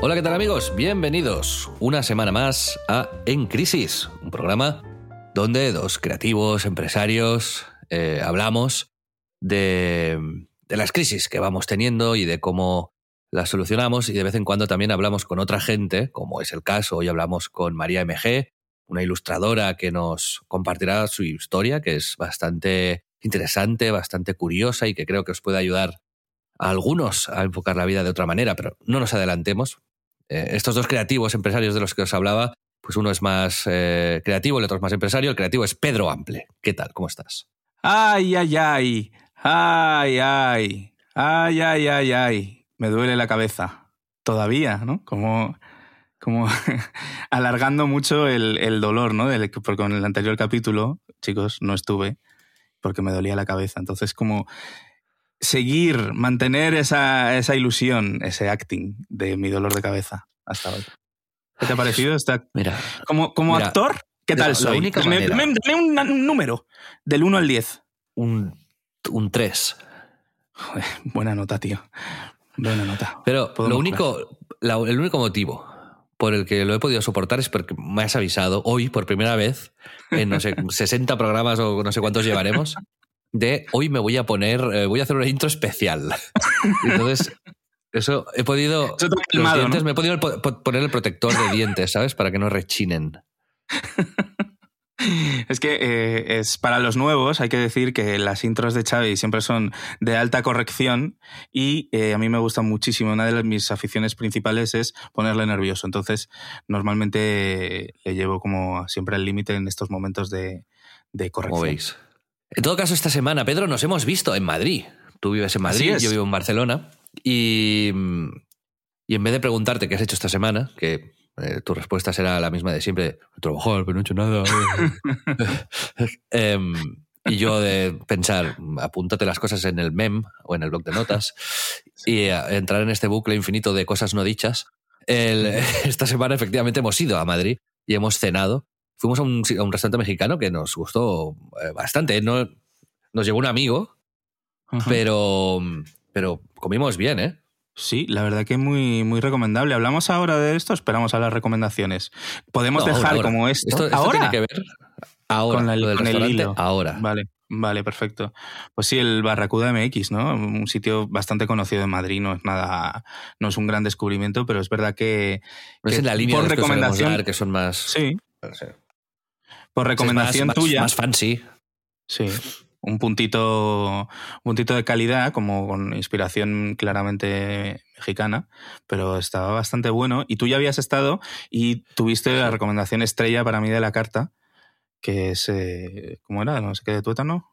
Hola, ¿qué tal amigos? Bienvenidos una semana más a En Crisis, un programa donde dos creativos, empresarios, eh, hablamos de, de las crisis que vamos teniendo y de cómo las solucionamos y de vez en cuando también hablamos con otra gente, como es el caso, hoy hablamos con María MG, una ilustradora que nos compartirá su historia, que es bastante interesante, bastante curiosa y que creo que os puede ayudar a algunos a enfocar la vida de otra manera, pero no nos adelantemos. Eh, estos dos creativos empresarios de los que os hablaba, pues uno es más eh, creativo, el otro es más empresario. El creativo es Pedro Ample. ¿Qué tal? ¿Cómo estás? Ay, ay, ay. Ay, ay. Ay, ay, ay, ay. Me duele la cabeza. Todavía, ¿no? Como, como alargando mucho el, el dolor, ¿no? Porque en el anterior capítulo, chicos, no estuve porque me dolía la cabeza. Entonces, como seguir, mantener esa, esa ilusión, ese acting de mi dolor de cabeza hasta hoy. ¿Qué te ha parecido? Mira, como como mira, actor, ¿qué tal la soy? única Dame- manera- dame- un, un número, del 1 al 10. un, un 3. Joder, buena nota, tío. Buena nota. Pero lo único, la- el único motivo por el que lo he podido soportar es porque me has avisado hoy por primera vez en no sé 60 programas o no sé cuántos llevaremos de hoy me voy a poner eh, voy a hacer una intro especial. Entonces eso he podido Eso los calmado, dientes ¿no? me he podido po- po- poner el protector de dientes, ¿sabes? Para que no rechinen. Es que eh, es para los nuevos, hay que decir que las intros de Xavi siempre son de alta corrección y eh, a mí me gusta muchísimo. Una de las- mis aficiones principales es ponerle nervioso. Entonces, normalmente le llevo como siempre al límite en estos momentos de, de Como corrección. veis. En todo caso, esta semana, Pedro, nos hemos visto en Madrid. Tú vives en Madrid, yo vivo en Barcelona. Y, y en vez de preguntarte qué has hecho esta semana, que eh, tu respuesta será la misma de siempre, trabajar, pero no he hecho nada. Em, y yo de pensar, apúntate las cosas en el MEM o en el blog de notas y eh, entrar en este bucle infinito de cosas no dichas. El- esta semana efectivamente hemos ido a Madrid y hemos cenado. Fuimos a un, a un restaurante mexicano que nos gustó eh, bastante. No, nos llevó un amigo, pero, pero comimos bien, ¿eh? Sí, la verdad que muy, muy recomendable. ¿Hablamos ahora de esto? Esperamos a las recomendaciones. Podemos No, dejar ahora, ahora. como esto. Esto, esto ¿Ahora? tiene que ver ahora, Con la- lo del con el hilo. ahora. Vale, vale, perfecto. Pues sí, el Barracuda MX, ¿no? Un sitio bastante conocido en Madrid, no es nada, no es un gran descubrimiento, pero es verdad que, No es que en la línea por de los que recomendación, dar, que son más... sí, no sé, por recomendación más, más- tuya, Más fancy. sí, un puntito, un puntito de calidad, como con inspiración claramente mexicana, pero estaba bastante bueno. Y tú ya habías estado y tuviste la recomendación estrella para mí de la carta, que es, eh, ¿cómo era? No sé qué de tuétano.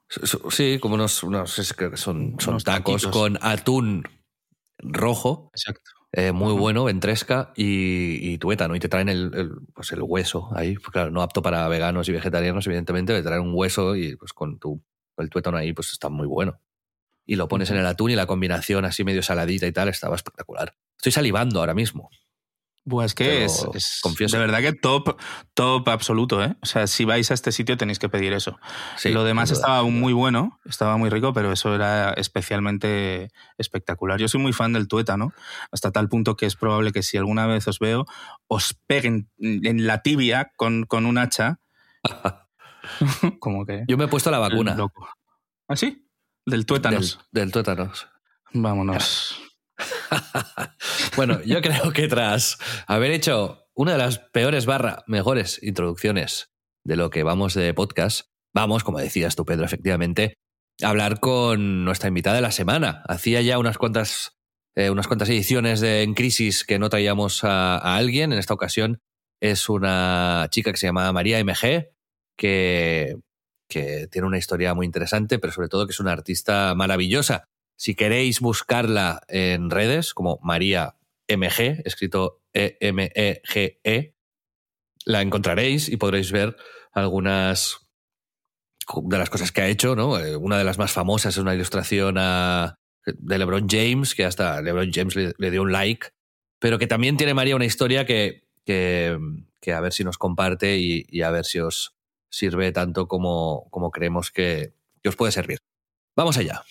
Sí, como unos, unos es que son, son Unos tacos taquitos. con atún rojo, Exacto. Eh, muy bueno, ventresca y, y tuétano. Y te traen el, el, pues el hueso ahí. Pues claro, no apto para veganos y vegetarianos, evidentemente. Te traen un hueso y pues con tu, el tuétano ahí, pues está muy bueno. Y lo pones en el atún y la combinación así medio saladita y tal estaba espectacular. Estoy salivando ahora mismo. Pues que Pero es, es confieso. de verdad que top, top absoluto, ¿eh? O sea, si vais a este sitio tenéis que pedir eso. Sí, Lo demás estaba muy bueno, estaba muy rico, pero eso era especialmente espectacular. Yo soy muy fan del tuétano, hasta tal punto que es probable que si alguna vez os veo, os peguen en la tibia con, con un hacha. Como que. Yo me he puesto la vacuna Loco. ¿Ah, sí? Del tuétanos. del, del tuétanos. Vámonos. Bueno, yo creo que tras haber hecho una de las peores barra mejores introducciones de lo que vamos de podcast, vamos, como decías tú, Pedro, efectivamente, a hablar con nuestra invitada de la semana. Hacía ya unas cuantas, eh, unas cuantas ediciones de En Crisis que no traíamos a, a alguien. En esta ocasión es una chica que se llama María MG, que, que tiene una historia muy interesante, pero sobre todo que es una artista maravillosa. Si queréis buscarla en redes, como María MG, escrito E-M-E-G-E, -E, la encontraréis y podréis ver algunas de las cosas que ha hecho, ¿no? Eh, una de las más famosas es una ilustración de LeBron James, que hasta LeBron James le, dio un like, pero que también tiene María una historia que, que, a ver si nos comparte y, y, a ver si os sirve tanto como, como creemos que, que os puede servir. Vamos allá.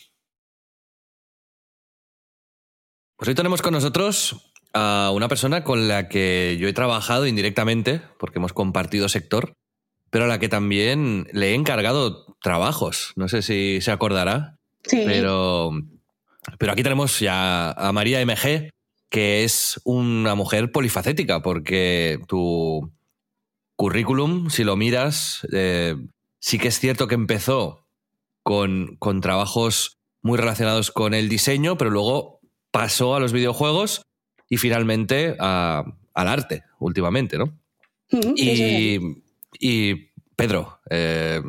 Pues hoy tenemos con nosotros a una persona con la que yo he trabajado indirectamente, porque hemos compartido sector, pero a la que también le he encargado trabajos. No sé si se acordará. Sí. Pero, pero aquí tenemos ya a María MG, que es una mujer polifacética, porque tu currículum, si lo miras, eh, sí que es cierto que empezó con, con trabajos muy relacionados con el diseño, pero luego pasó a los videojuegos y finalmente a, al arte, últimamente, ¿no? Y, y, Pedro, eh,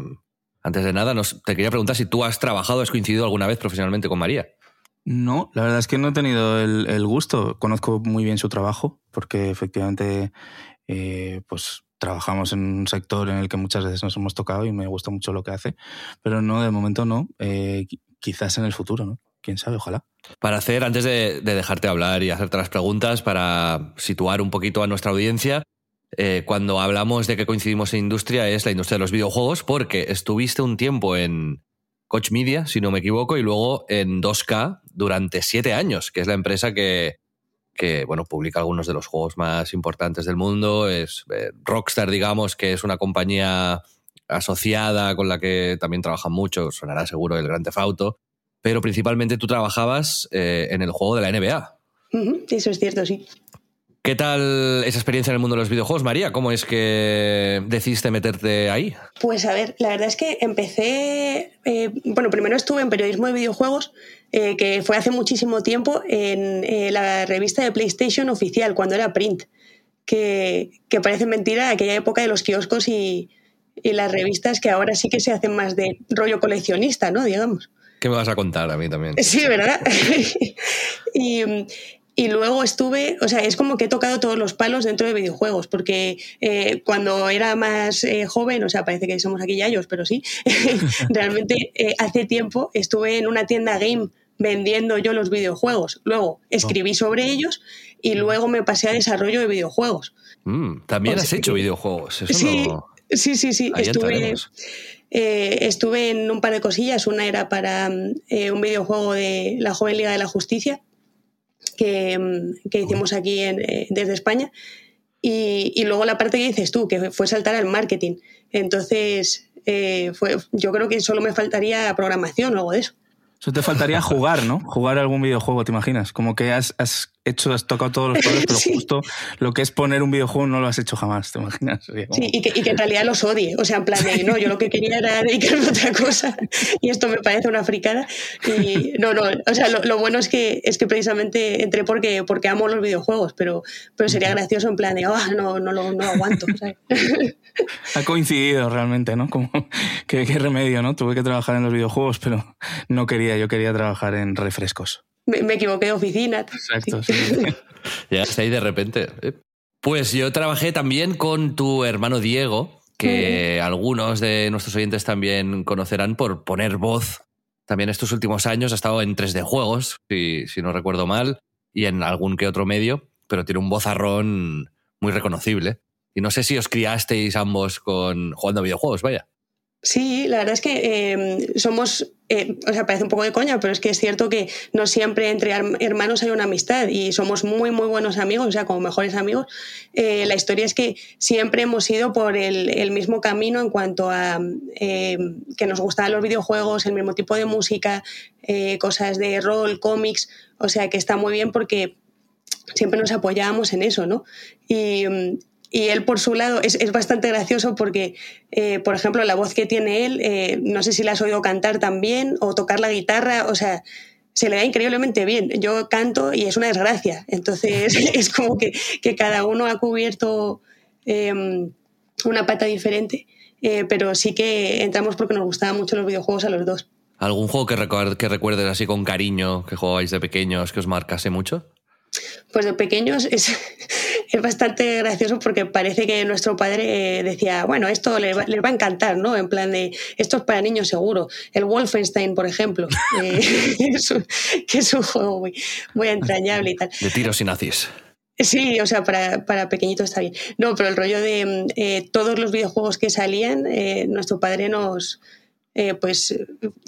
antes de nada, nos, te quería preguntar si tú has trabajado, has coincidido alguna vez profesionalmente con María. No, la verdad es que no he tenido el, el gusto. Conozco muy bien su trabajo, porque efectivamente, eh, pues trabajamos en un sector en el que muchas veces nos hemos tocado y me gusta mucho lo que hace, pero no, de momento no. Eh, quizás en el futuro, ¿no? Quién sabe, ojalá. Para hacer, antes de, de, dejarte hablar y hacerte las preguntas, para situar un poquito a nuestra audiencia, eh, cuando hablamos de que coincidimos en industria es la industria de los videojuegos, porque estuviste un tiempo en Coach Media, si no me equivoco, y luego en 2K durante siete años, que es la empresa que, que bueno, publica algunos de los juegos más importantes del mundo. Es eh, Rockstar, digamos, que es una compañía asociada con la que también trabajan mucho, sonará seguro el Gran Theft Auto, pero principalmente tú trabajabas eh, en el juego de la NBA. Uh -huh, eso es cierto, sí. ¿Qué tal esa experiencia en el mundo de los videojuegos, María? ¿Cómo es que decidiste meterte ahí? Pues a ver, la verdad es que empecé, eh, bueno, primero estuve en periodismo de videojuegos, eh, que fue hace muchísimo tiempo en la revista de PlayStation oficial, cuando era print, que, que parece mentira aquella época de los kioscos y, y las revistas que ahora sí que se hacen más de rollo coleccionista, ¿no? Digamos. ¿Qué me vas a contar a mí también? Sí, ¿verdad? y, y luego estuve, o sea, es como que he tocado todos los palos dentro de videojuegos, porque eh, cuando era más eh, joven, o sea, parece que somos aquí yayos, pero sí, realmente eh, hace tiempo estuve en una tienda game vendiendo yo los videojuegos. Luego escribí sobre ellos y luego me pasé a desarrollo de videojuegos. Mm, También o sea, has hecho videojuegos. Eso sí, no... sí, sí, sí. Ahí estuve, eh, estuve en un par de cosillas. Una era para eh, un videojuego de la Joven Liga de la Justicia que, que hicimos aquí eh, desde España. Y, y, luego la parte que dices tú, que fue saltar al marketing. Entonces, fue, yo creo que solo me faltaría programación o algo de eso. Eso te faltaría jugar, ¿no? Jugar algún videojuego, ¿te imaginas? Como que has, has hecho, has tocado todos los palos, pero sí. justo lo que es poner un videojuego no lo has hecho jamás, ¿te imaginas? Como... Sí, y que, y que, en realidad los odie. O sea, en plan de, no, yo lo que quería era dedicarme a otra cosa y esto me parece una fricada. Y no, no, o sea, lo, lo, bueno es que, es que precisamente entré porque, porque amo los videojuegos, pero, pero sería gracioso en plan de, oh, no, no, lo, no aguanto. ¿sabes? Ha coincidido realmente, ¿no? Como, qué, qué remedio, ¿no? Tuve que trabajar en los videojuegos, pero no quería, yo quería trabajar en refrescos. Me, me equivoqué de oficina. Exacto, sí. sí. Llegaste ahí de repente. Pues yo trabajé también con tu hermano Diego, que mm. algunos de nuestros oyentes también conocerán por poner voz. También estos últimos años ha estado en 3D Juegos, si, si no recuerdo mal, y en algún que otro medio, pero tiene un vozarrón muy reconocible. Y no sé si os criasteis ambos con jugando a videojuegos, vaya. Sí, la verdad es que eh, somos, eh, o sea, parece un poco de coña, pero es que es cierto que no siempre entre hermanos hay una amistad y somos muy, muy buenos amigos, o sea, como mejores amigos. Eh, la historia es que siempre hemos ido por el, mismo camino en cuanto a eh, que nos gustaban los videojuegos, el mismo tipo de música, eh, cosas de rol, cómics, o sea, que está muy bien porque siempre nos apoyábamos en eso, ¿no? Y, y él por su lado es, es bastante gracioso porque, eh, por ejemplo, la voz que tiene él, eh, no sé si la has oído cantar también o tocar la guitarra, o sea, se le da increíblemente bien. Yo canto y es una desgracia, entonces es como que, que cada uno ha cubierto em, una pata diferente, eh, pero sí que entramos porque nos gustaban mucho los videojuegos a los dos. ¿Algún juego que, que recuerdes así con cariño, que jugabais de pequeños, que os marcase mucho? Pues de pequeños es, es bastante gracioso porque parece que nuestro padre eh, decía, bueno, esto les va, a encantar, ¿no? En plan de, esto es para niños seguro. El Wolfenstein, por ejemplo, eh, que es un juego muy, muy entrañable y tal. De tiros y nazis. Sí, o sea, para, para pequeñitos está bien. No, pero el rollo de eh, todos los videojuegos que salían, nuestro padre nos, eh, pues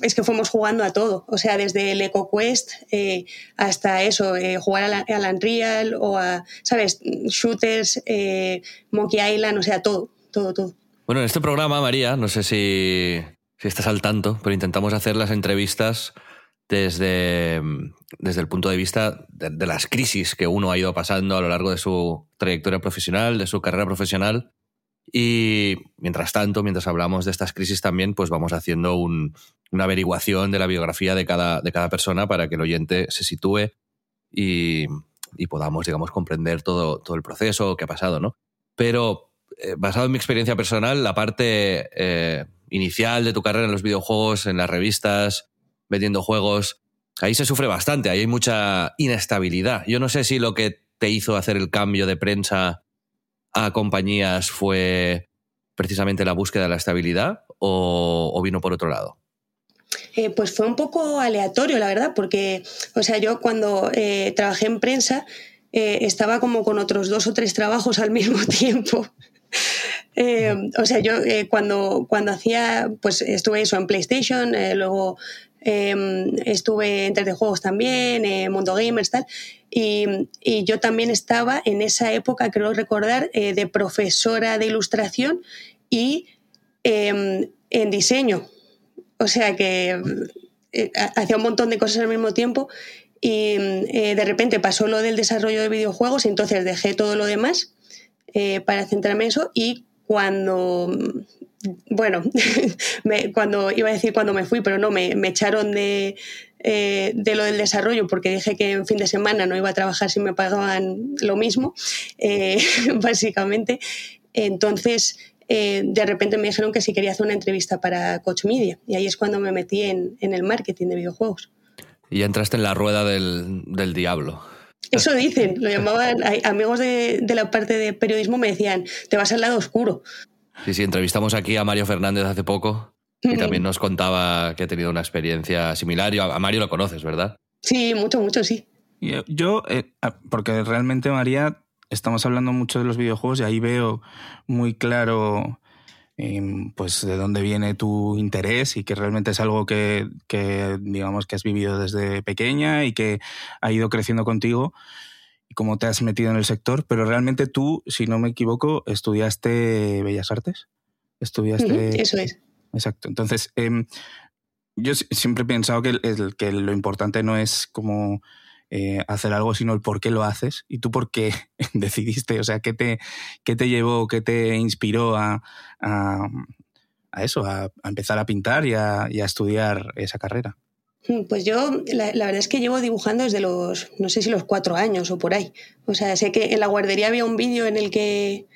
es que fuimos jugando a todo. O sea, desde el EcoQuest eh, hasta eso, eh, jugar a la, Unreal o a, ¿sabes? Shooters, Monkey Island, o sea, todo, todo, todo. Bueno, en este programa, María, no sé si, estás al tanto, pero intentamos hacer las entrevistas desde, desde el punto de vista de, las crisis que uno ha ido pasando a lo largo de su trayectoria profesional, de su carrera profesional. Y mientras tanto, mientras hablamos de estas crisis también, pues vamos haciendo una averiguación de la biografía de cada, de cada persona para que el oyente se sitúe y, podamos, digamos, comprender todo, todo el proceso que ha pasado, ¿no? Pero eh, basado en mi experiencia personal, la parte eh, inicial de tu carrera en los videojuegos, en las revistas, vendiendo juegos, ahí se sufre bastante, ahí hay mucha inestabilidad. Yo no sé si lo que te hizo hacer el cambio de prensa a compañías fue precisamente la búsqueda de la estabilidad o, vino por otro lado? Eh, pues fue un poco aleatorio, la verdad, porque, o sea, yo cuando eh, trabajé en prensa eh, estaba como con otros dos o tres trabajos al mismo tiempo. o sea, yo cuando, cuando hacía, pues estuve eso en PlayStation, luego Em, estuve en 3D Juegos también, en Mundo Gamers, tal. Y, yo también estaba en esa época, creo recordar, eh, de profesora de ilustración y em, en diseño. O sea que eh, hacía un montón de cosas al mismo tiempo y eh, de repente pasó lo del desarrollo de videojuegos, y entonces dejé todo lo demás para centrarme en eso y cuando bueno, cuando iba a decir cuando me fui, pero no, me, echaron de, eh, de, lo del desarrollo porque dije que en fin de semana no iba a trabajar si me pagaban lo mismo, eh, básicamente. Entonces, eh, de repente me dijeron que si quería hacer una entrevista para Coach Media y ahí es cuando me metí en, el marketing de videojuegos. Y entraste en la rueda del, del diablo. Eso dicen, lo llamaban, amigos de, de, la parte de periodismo me decían, te vas al lado oscuro. Sí, sí, entrevistamos aquí a Mario Fernández hace poco y también nos contaba que ha tenido una experiencia similar. a Mario lo conoces, ¿verdad? Sí, mucho, mucho, sí. Yo, eh, ah, porque realmente María, estamos hablando mucho de los videojuegos y ahí veo muy claro em, pues de dónde viene tu interés y que realmente es algo que, que, digamos que has vivido desde pequeña y que ha ido creciendo contigo y cómo te has metido en el sector, pero realmente tú, si no me equivoco, estudiaste Bellas Artes. Estudiaste. eso es. Exacto. Entonces, em, yo siempre he pensado que, lo importante no es como eh, hacer algo, sino el por qué lo haces y tú por qué decidiste, o sea, qué te, qué te llevó, qué te inspiró a, a, eso, a, empezar a pintar y a estudiar esa carrera. Mm, pues yo, la, verdad es que llevo dibujando desde los, no sé si los cuatro años o por ahí. O sea, sé que en la guardería había un vídeo en el que,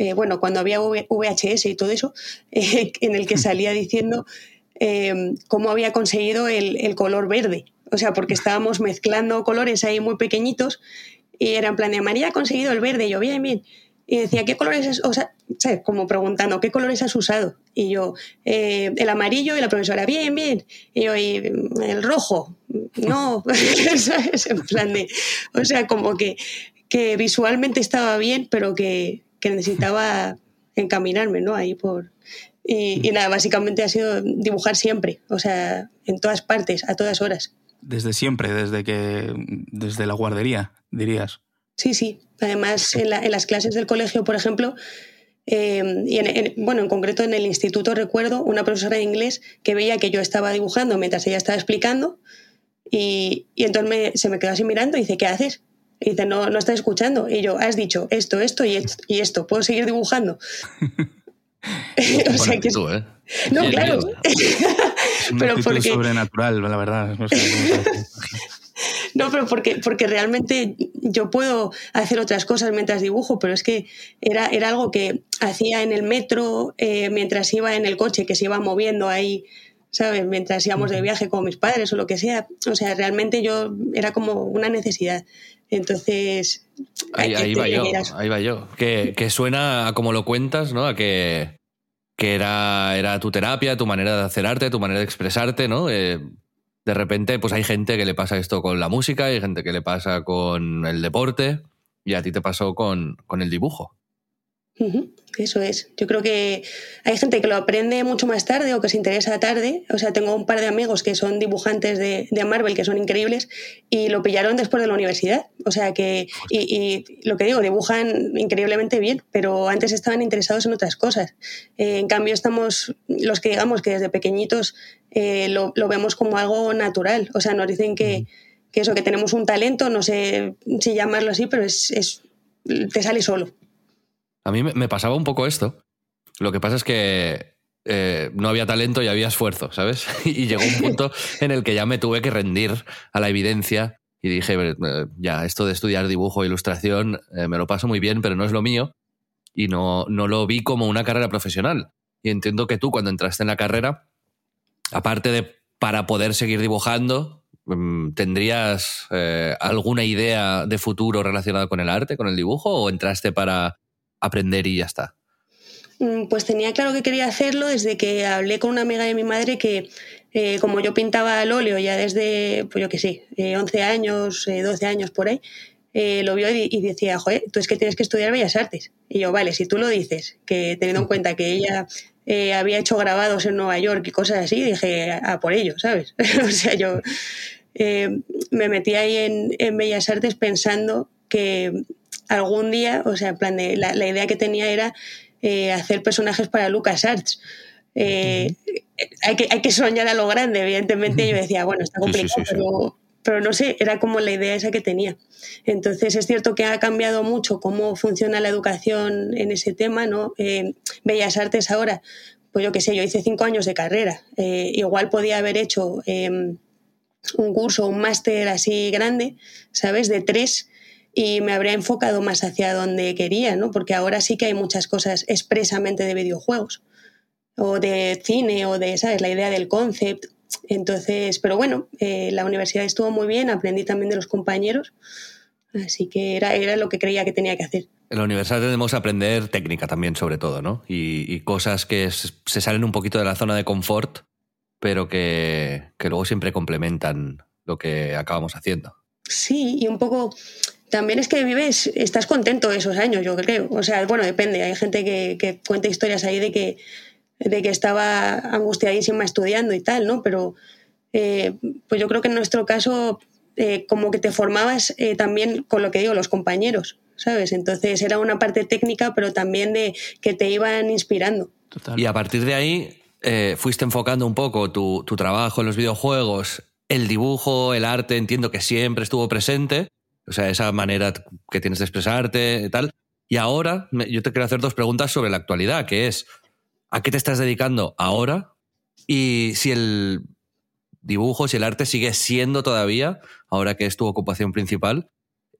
eh, bueno, cuando había VHS y todo eso, eh, en el que salía diciendo eh, cómo había conseguido el, color verde. O sea, porque estábamos mezclando colores ahí muy pequeñitos y era en plan de María ha conseguido el verde. Y yo, bien, bien y decía, ¿qué colores has, o sea, como preguntando, ¿qué colores has usado? Y yo, el amarillo y la profesora, bien, bien. Y yo, ¿y el rojo? No, es En plan de, o sea, como que, que visualmente estaba bien, pero que, que necesitaba encaminarme, ¿no? Ahí por... Y, y, nada, básicamente ha sido dibujar siempre, o sea, en todas partes, a todas horas. Desde siempre, desde que, desde la guardería, dirías. Sí, sí. Además, en, las clases del colegio, por ejemplo, eh, y en, bueno, en concreto en el instituto recuerdo una profesora de inglés que veía que yo estaba dibujando mientras ella estaba explicando y, entonces se me quedó así mirando y dice, ¿qué haces? Y dice, no, no estás escuchando. Y yo, has dicho esto, esto y esto, y esto. ¿puedo seguir dibujando? o sea que... Tú, ¿eh? No, claro. Es Pero porque... sobrenatural, la verdad. no, pero porque, porque realmente yo puedo hacer otras cosas mientras dibujo, pero es que era, era algo que hacía en el metro, eh, mientras iba en el coche, que se iba moviendo ahí, ¿sabes? Mientras íbamos de viaje con mis padres o lo que sea. O sea, realmente yo era como una necesidad. Entonces... Ahí, ahí va yo, ahí va yo. Que, que suena a como lo cuentas, ¿no? A que, que era, era tu terapia, tu manera de hacer arte, tu manera de expresarte, ¿no? Eh, de repente, pues hay gente que le pasa esto con la música, hay gente que le pasa con el deporte, y a ti te pasó con, con el dibujo. Eso es. Yo creo que hay gente que lo aprende mucho más tarde o que se interesa tarde. O sea, tengo un par de amigos que son dibujantes de, Marvel que son increíbles y lo pillaron después de la universidad. O sea que, y, lo que digo, dibujan increíblemente bien, pero antes estaban interesados en otras cosas. Eh, en cambio, estamos los que digamos que desde pequeñitos eh, lo, vemos como algo natural. O sea, nos dicen que, eso, que tenemos un talento, no sé si llamarlo así, pero es, es te sale solo. A mí me pasaba un poco esto. Lo que pasa es que eh, no había talento y había esfuerzo, ¿sabes? Y llegó un punto en el que ya me tuve que rendir a la evidencia y dije, eh, ya, esto de estudiar dibujo e ilustración eh, me lo paso muy bien, pero no es lo mío y no, no lo vi como una carrera profesional. Y entiendo que tú cuando entraste en la carrera, aparte de para poder seguir dibujando, mm, ¿tendrías alguna idea de futuro relacionada con el arte, con el dibujo, o entraste para aprender y ya está? Mm, pues tenía claro que quería hacerlo desde que hablé con una amiga de mi madre que, eh, como yo pintaba al óleo ya desde, pues yo qué sé, 11 eh, años, 12 eh, años por ahí, lo vio y, decía, joder, tú es que tienes que estudiar Bellas Artes. Y yo, vale, si tú lo dices, que teniendo en cuenta que ella había hecho grabados en Nueva York y cosas así, dije, a por ello, ¿sabes? o sea, yo me metí ahí en, en Bellas Artes pensando que algún día, o sea, en plan de, la, idea que tenía era eh, hacer personajes para LucasArts. Eh, hay, que, hay que soñar a lo grande, evidentemente. Yo decía, bueno, está complicado, pero, no sé, era como la idea esa que tenía. Entonces, es cierto que ha cambiado mucho cómo funciona la educación en ese tema, ¿no? Eh, Bellas Artes ahora, pues yo qué sé, yo hice cinco años de carrera. igual podía haber hecho em, un curso, un máster así grande, ¿sabes? De tres y me habría enfocado más hacia donde quería, ¿no? Porque ahora sí que hay muchas cosas expresamente de videojuegos o de cine o de, ¿sabes? La idea del concept. Entonces, pero bueno, eh, la universidad estuvo muy bien, aprendí también de los compañeros, así que era, era lo que creía que tenía que hacer. En la universidad tenemos que aprender técnica también, sobre todo, ¿no? Y, y cosas que se salen un poquito de la zona de confort, pero que, que luego siempre complementan lo que acabamos haciendo. Sí, y un poco también es que vives, estás contento esos años, yo creo. O sea, bueno, depende. Hay gente que, cuenta historias ahí de que, de que estaba angustiadísima estudiando y tal, ¿no? Pero eh, pues yo creo que en nuestro caso, eh, como que te formabas eh, también con lo que digo, los compañeros, ¿sabes? Entonces era una parte técnica, pero también de que te iban inspirando. Y a partir de ahí fuiste enfocando un poco tu, tu trabajo en los videojuegos, el dibujo, el arte, entiendo que siempre estuvo presente o sea, esa manera que tienes de expresarte y tal. Y ahora yo te quiero hacer dos preguntas sobre la actualidad, que es, ¿a qué te estás dedicando ahora? Y si el dibujo, si el arte sigue siendo todavía, ahora que es tu ocupación principal,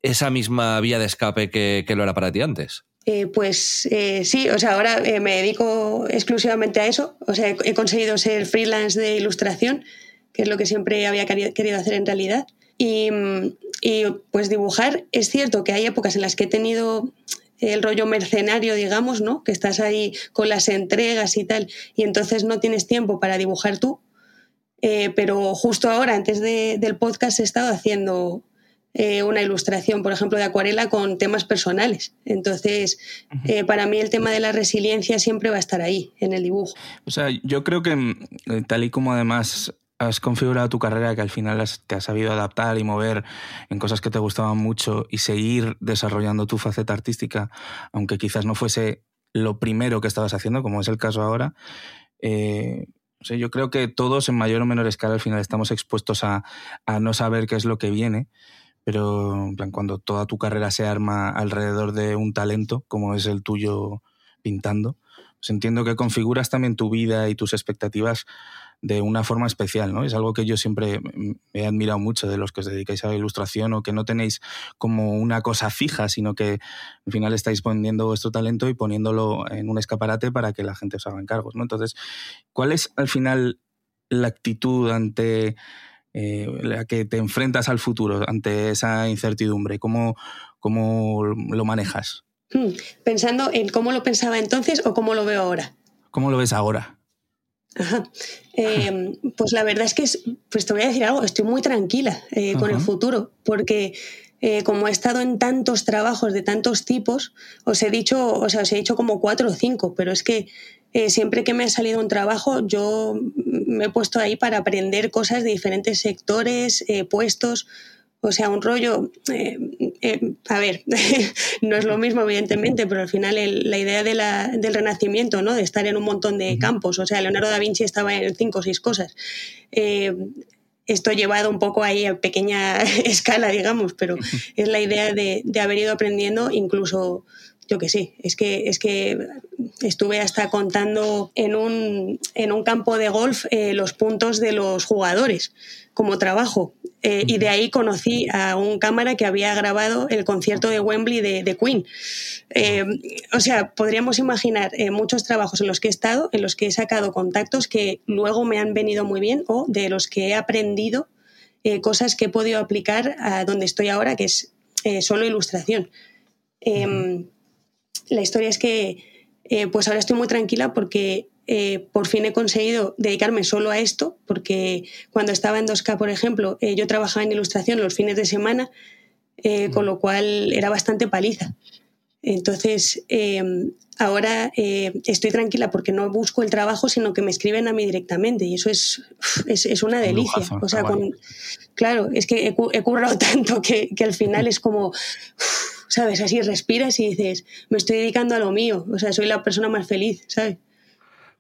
esa misma vía de escape que, lo era para ti antes. Eh, pues eh, sí, o sea, ahora eh, me dedico exclusivamente a eso. O sea, he, conseguido ser freelance de ilustración, que es lo que siempre había querido hacer en realidad. Y, pues dibujar, es cierto que hay épocas en las que he tenido el rollo mercenario, digamos, ¿no? Que estás ahí con las entregas y tal, y entonces no tienes tiempo para dibujar tú. Eh, pero justo ahora, antes del podcast, he estado haciendo eh, una ilustración, por ejemplo, de acuarela con temas personales. Entonces, eh, para mí el tema de la resiliencia siempre va a estar ahí, en el dibujo. O sea, yo creo que tal y como además has configurado tu carrera que al final te has sabido adaptar y mover en cosas que te gustaban mucho y seguir desarrollando tu faceta artística, aunque quizás no fuese lo primero que estabas haciendo, como es el caso ahora. Eh, yo creo que todos en mayor o menor escala al final estamos expuestos a, no saber qué es lo que viene, pero cuando toda tu carrera se arma alrededor de un talento, como es el tuyo pintando, pues entiendo que configuras también tu vida y tus expectativas de una forma especial, ¿no? Es algo que yo siempre he admirado mucho de los que os dedicáis a la ilustración o que no tenéis como una cosa fija, sino que al final estáis poniendo vuestro talento y poniéndolo en un escaparate para que la gente os haga encargos, ¿no? Entonces, ¿cuál es al final la actitud ante eh, la que te enfrentas al futuro, ante esa incertidumbre? ¿Cómo, cómo lo manejas? Hmm, pensando en cómo lo pensaba entonces o cómo lo veo ahora. ¿Cómo lo ves ahora? Em, pues la verdad es que, pues te voy a decir algo, estoy muy tranquila eh, con el futuro, porque eh, como he estado en tantos trabajos de tantos tipos, os he dicho, o sea, os he dicho como cuatro o cinco, pero es que eh, siempre que me ha salido un trabajo, yo me he puesto ahí para aprender cosas de diferentes sectores, puestos. O sea, un rollo, eh, eh, a ver, no es lo mismo evidentemente, pero al final la idea del renacimiento, ¿no? De estar en un montón de campos, o sea, Leonardo da Vinci estaba en cinco o seis cosas. Eh, esto llevado un poco ahí a pequeña escala, digamos, pero es la idea de, de haber ido aprendiendo incluso yo que sé, es que, es que estuve hasta contando en un, en un campo de golf los puntos de los jugadores como trabajo. Eh, y de ahí conocí a un cámara que había grabado el concierto de Wembley de, Queen. Eh, o sea, podríamos imaginar eh, muchos trabajos en los que he estado, en los que he sacado contactos que luego me han venido muy bien o de los que he aprendido cosas que he podido aplicar a donde estoy ahora, que es solo ilustración. Em, la historia es que pues ahora estoy muy tranquila porque eh, por fin he conseguido dedicarme solo a esto, porque cuando estaba en 2K, por ejemplo, eh, yo trabajaba en ilustración los fines de semana, eh, con lo cual era bastante paliza. Entonces, ahora estoy tranquila porque no busco el trabajo, sino que me escriben a mí directamente y eso es, es, una delicia. o sea, claro, es que he, currado tanto que, que, al final es como, ¿sabes? Así respiras y dices, me estoy dedicando a lo mío, o sea, soy la persona más feliz, ¿sabes?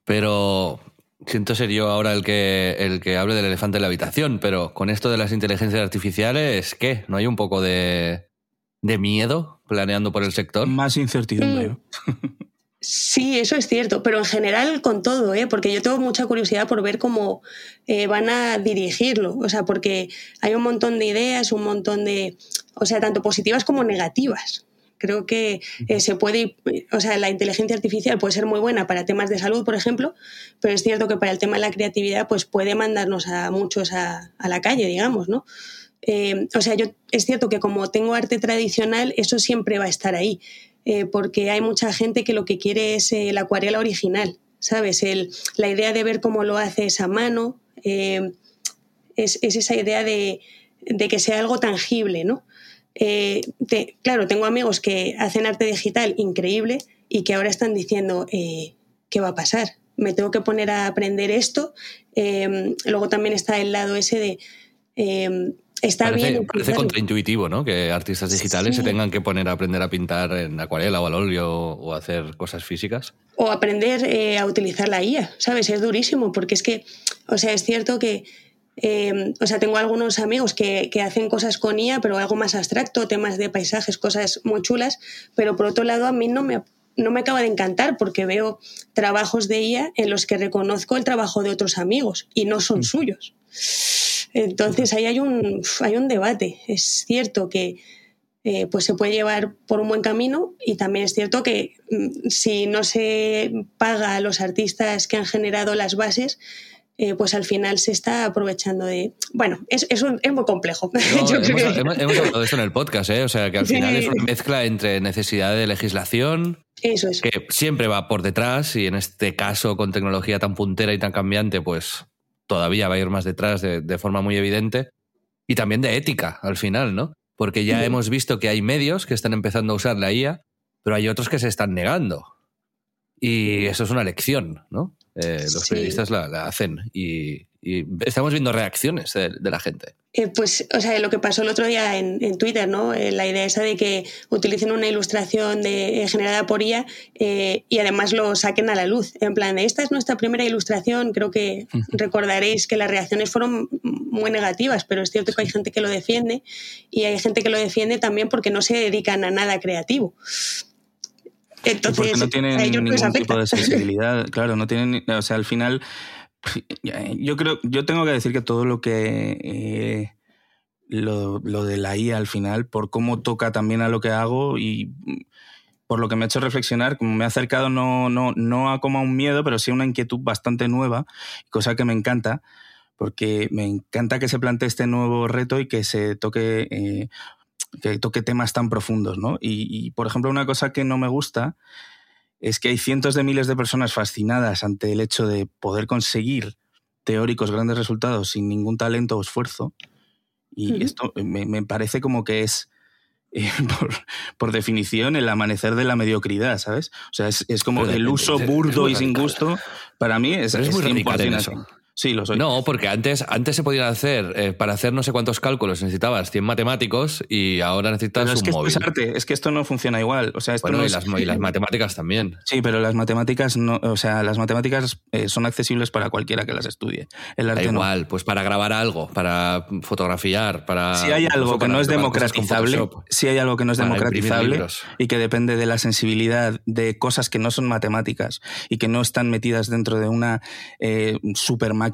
Pero siento ser yo ahora el que, el que hable del elefante en la habitación, pero con esto de las inteligencias artificiales, ¿qué? ¿No hay un poco de, miedo planeando por el sector? Más incertidumbre. Sí, eso es cierto, pero en general con todo, ¿eh? porque yo tengo mucha curiosidad por ver cómo eh, van a dirigirlo, o sea, porque hay un montón de ideas, un montón de, o sea, tanto positivas como negativas. Creo que eh, se puede, o sea, la inteligencia artificial puede ser muy buena para temas de salud, por ejemplo, pero es cierto que para el tema de la creatividad, pues puede mandarnos a muchos a, la calle, digamos, ¿no? Eh, o sea, yo es cierto que como tengo arte tradicional, eso siempre va a estar ahí, eh, porque hay mucha gente que lo que quiere es la acuarela original, ¿sabes? El, la idea de ver cómo lo hace esa mano, es, es, esa idea de, de que sea algo tangible, ¿no? Eh, claro, tengo amigos que hacen arte digital increíble y que ahora están diciendo, eh, ¿qué va a pasar? Me tengo que poner a aprender esto. Em, luego también está el lado ese de... Em, está bien. Parece contraintuitivo, ¿no? Que artistas digitales se tengan que poner a aprender a pintar en acuarela o al óleo o hacer cosas físicas. O aprender eh, a utilizar la IA, ¿sabes? Es durísimo porque es que, o sea, es cierto que Em, o sea, tengo algunos amigos que, que, hacen cosas con IA, pero algo más abstracto, temas de paisajes, cosas muy chulas, pero por otro lado a mí no me, no me acaba de encantar porque veo trabajos de IA en los que reconozco el trabajo de otros amigos y no son mm. suyos. Entonces ahí hay un, hay un debate. Es cierto que eh, pues se puede llevar por un buen camino y también es cierto que mm, si no se paga a los artistas que han generado las bases, eh, pues al final se está aprovechando de... Bueno, es, es, muy complejo. hemos, hablado de eso en el podcast, ¿eh? o sea que al final es una mezcla entre necesidad de legislación, eso es. que siempre va por detrás y en este caso con tecnología tan puntera y tan cambiante, pues todavía va a ir más detrás de, forma muy evidente, y también de ética al final, ¿no? Porque ya hemos visto que hay medios que están empezando a usar la IA, pero hay otros que se están negando. Y eso es una lección, ¿no? Eh, los periodistas la, hacen y, estamos viendo reacciones de, la gente. Eh, pues, o sea, lo que pasó el otro día en, Twitter, ¿no? Eh, la idea esa de que utilicen una ilustración de, generada por IA y además lo saquen a la luz. En plan, esta es nuestra primera ilustración. Creo que recordaréis que las reacciones fueron muy negativas, pero es cierto que hay gente que lo defiende y hay gente que lo defiende también porque no se dedican a nada creativo. Entonces, porque no tienen ningún tipo de sensibilidad, claro, no tienen, o sea, al final, yo creo, yo tengo que decir que todo lo que eh, lo, lo, de la IA al final, por cómo toca también a lo que hago y por lo que me ha hecho reflexionar, como me ha acercado no, no, no a como a un miedo, pero sí a una inquietud bastante nueva, cosa que me encanta, porque me encanta que se plantee este nuevo reto y que se toque, eh, que toque temas tan profundos, ¿no? Y, por ejemplo, una cosa que no me gusta es que hay cientos de miles de personas fascinadas ante el hecho de poder conseguir teóricos grandes resultados sin ningún talento o esfuerzo. Y esto me, me, parece como que es por, definición, el amanecer de la mediocridad, ¿sabes? O sea, es, como el uso burdo y sin gusto, para mí es, es, muy radical en eso. Sí, lo soy. No, porque antes, antes se podían hacer, eh, para hacer no sé cuántos cálculos necesitabas 100 matemáticos y ahora necesitas es un que móvil. Es arte, es que esto no funciona igual. O sea, esto bueno, no y, es... las, y, las, matemáticas también. Sí, pero las matemáticas no, o sea, las matemáticas eh, son accesibles para cualquiera que las estudie. El arte da igual, no. pues para grabar algo, para fotografiar, para. Si hay algo que no es democratizable, si hay algo que no es democratizable y que depende de la sensibilidad de cosas que no son matemáticas y que no están metidas dentro de una eh, super máquina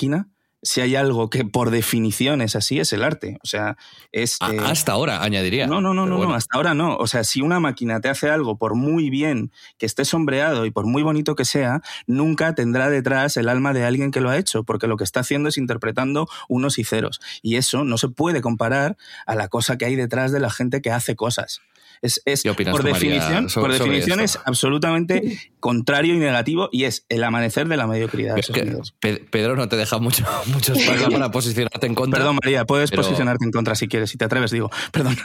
si hay algo que por definición es así, es el arte. O sea, es. Eh... Hasta ahora, añadiría. No, no, no, no, bueno. no, hasta ahora no. O sea, si una máquina te hace algo por muy bien que esté sombreado y por muy bonito que sea, nunca tendrá detrás el alma de alguien que lo ha hecho, porque lo que está haciendo es interpretando unos y ceros. Y eso no se puede comparar a la cosa que hay detrás de la gente que hace cosas. Es, es por definición, sobre, por definición es absolutamente contrario y negativo y es el amanecer de la mediocridad. Es que Pedro no te deja mucho, mucho espacio para posicionarte en contra. Perdón, María, puedes pero... posicionarte en contra si quieres, si te atreves, digo. Perdón.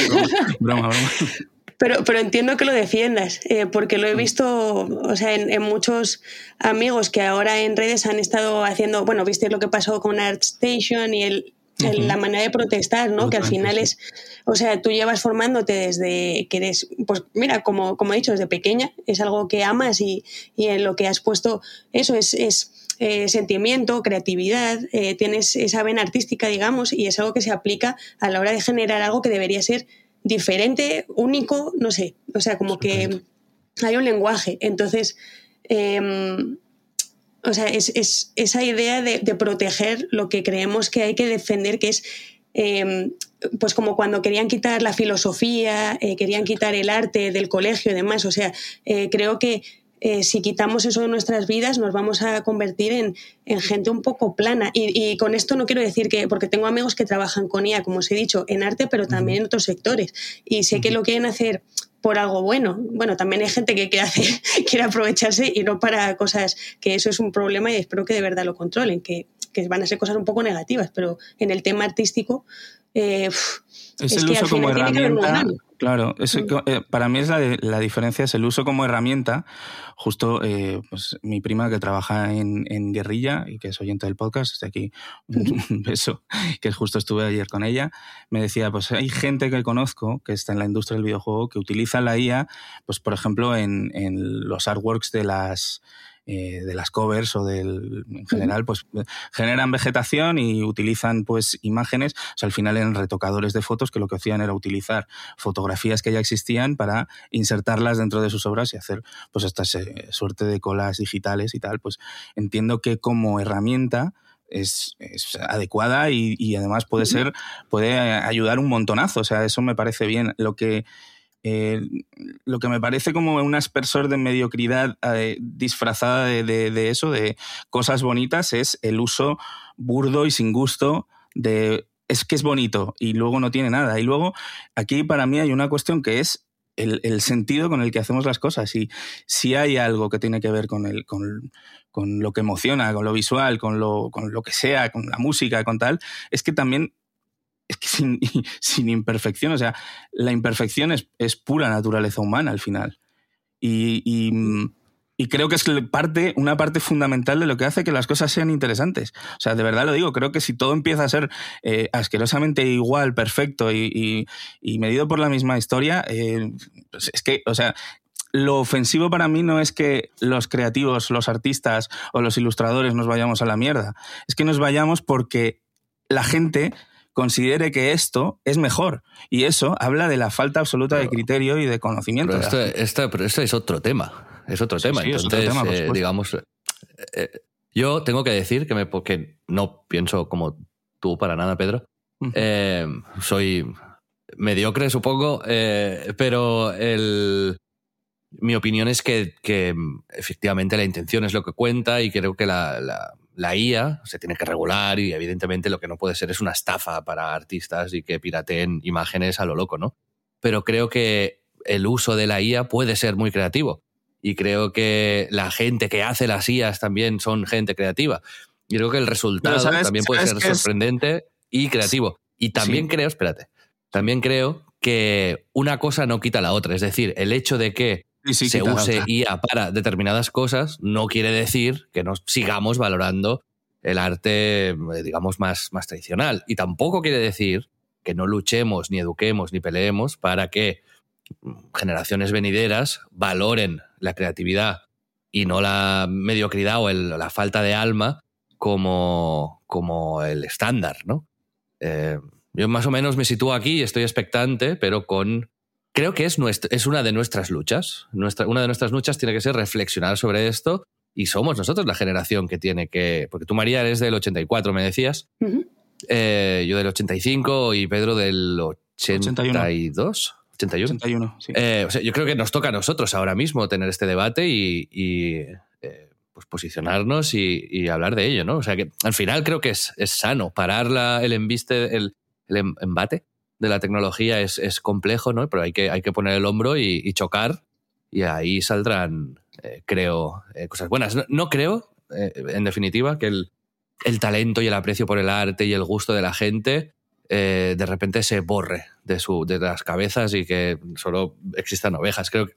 broma, broma. Pero, pero, entiendo que lo defiendas, eh, porque lo he visto, o sea, en, en, muchos amigos que ahora en redes han estado haciendo, bueno, viste lo que pasó con ArtStation y el, Uh -huh. la manera de protestar, ¿no? Que al final es, o sea, tú llevas formándote desde que eres, pues mira, como, como he dicho, desde pequeña, es algo que amas y, y en lo que has puesto, eso es, es eh, sentimiento, creatividad, eh, tienes esa vena artística, digamos, y es algo que se aplica a la hora de generar algo que debería ser diferente, único, no sé, o sea, como que hay un lenguaje, entonces... Eh, o sea, es, es esa idea de, de, proteger lo que creemos que hay que defender, que es eh, pues como cuando querían quitar la filosofía, eh, querían quitar el arte del colegio y demás. O sea, eh, creo que eh, si quitamos eso de nuestras vidas nos vamos a convertir en, en gente un poco plana. Y, y, con esto no quiero decir que, porque tengo amigos que trabajan con IA, como os he dicho, en arte, pero también en otros sectores. Y sé que lo quieren hacer por algo bueno. Bueno, también hay gente que quiere, hacer, quiere aprovecharse y no para cosas que eso es un problema y espero que de verdad lo controlen, que, que van a ser cosas un poco negativas, pero en el tema artístico... Eh, es, es el uso como herramienta. Claro, es, eh, para mí es la, la, diferencia, es el uso como herramienta. Justo eh, pues, mi prima que trabaja en, en, Guerrilla y que es oyente del podcast, desde aquí un beso, que justo estuve ayer con ella, me decía, pues hay gente que conozco que está en la industria del videojuego que utiliza la IA, pues por ejemplo en, en los artworks de las eh, de las covers o del, en general, pues generan vegetación y utilizan pues imágenes, o sea, al final eran retocadores de fotos que lo que hacían era utilizar fotografías que ya existían para insertarlas dentro de sus obras y hacer pues esta suerte de colas digitales y tal, pues entiendo que como herramienta es, es adecuada y, y, además puede ser, puede ayudar un montonazo, o sea, eso me parece bien. Lo que eh, lo que me parece como un aspersor de mediocridad eh, disfrazada de, eso, de cosas bonitas, es el uso burdo y sin gusto de es que es bonito y luego no tiene nada. Y luego aquí para mí hay una cuestión que es el, sentido con el que hacemos las cosas. Y si hay algo que tiene que ver con, el, con lo que emociona, con lo visual, con lo, con lo que sea, con la música, con tal, es que también es que sin, imperfección, o sea, la imperfección es, pura naturaleza humana al final. Y, creo que es parte, una parte fundamental de lo que hace que las cosas sean interesantes. O sea, de verdad lo digo, creo que si todo empieza a ser eh, asquerosamente igual, perfecto y, y, medido por la misma historia, eh, pues es que, o sea, lo ofensivo para mí no es que los creativos, los artistas o los ilustradores nos vayamos a la mierda, es que nos vayamos porque la gente considere que esto es mejor. Y eso habla de la falta absoluta de criterio y de conocimiento. Pero esto, pero esto es otro tema. Es otro tema. Entonces, eh, digamos, eh, eh, yo tengo que decir que me, porque no pienso como tú para nada, Pedro. soy mediocre, supongo, pero el, mi opinión es que, efectivamente la intención es lo que cuenta y creo que la la IA se tiene que regular y evidentemente lo que no puede ser es una estafa para artistas y que pirateen imágenes a lo loco, ¿no? Pero creo que el uso de la IA puede ser muy creativo y creo que la gente que hace las IAs también son gente creativa. Y creo que el resultado también puede ser sorprendente y creativo. Y también creo, espérate, también creo que una cosa no quita la otra. Es decir, el hecho de que se use IA para determinadas cosas, no quiere decir que nos sigamos valorando el arte, eh, digamos, más, más tradicional. Y tampoco quiere decir que no luchemos, ni eduquemos, ni peleemos para que generaciones venideras valoren la creatividad y no la mediocridad o la falta de alma como, como el estándar, ¿no? Eh, yo más o menos me sitúo aquí y estoy expectante, pero con creo que es, es una de nuestras luchas. Nuestra, una de nuestras luchas tiene que ser reflexionar sobre esto y somos nosotros la generación que tiene que... Porque tú, María, eres del 84, me decías. Eh, yo del 85 y Pedro del 82. 81. 81 sí. Eh, yo creo que nos toca a nosotros ahora mismo tener este debate y, eh, pues posicionarnos y, hablar de ello, ¿no? O sea que al final creo que es, sano parar el embiste, el, el em, embate de la tecnología es, es complejo, ¿no? Pero hay que, hay que poner el hombro y, chocar y ahí saldrán, eh, creo, eh, cosas buenas. No, creo, eh, en definitiva, que el, el, talento y el aprecio por el arte y el gusto de la gente de repente se borre de, su, de las cabezas y que solo existan ovejas. Creo que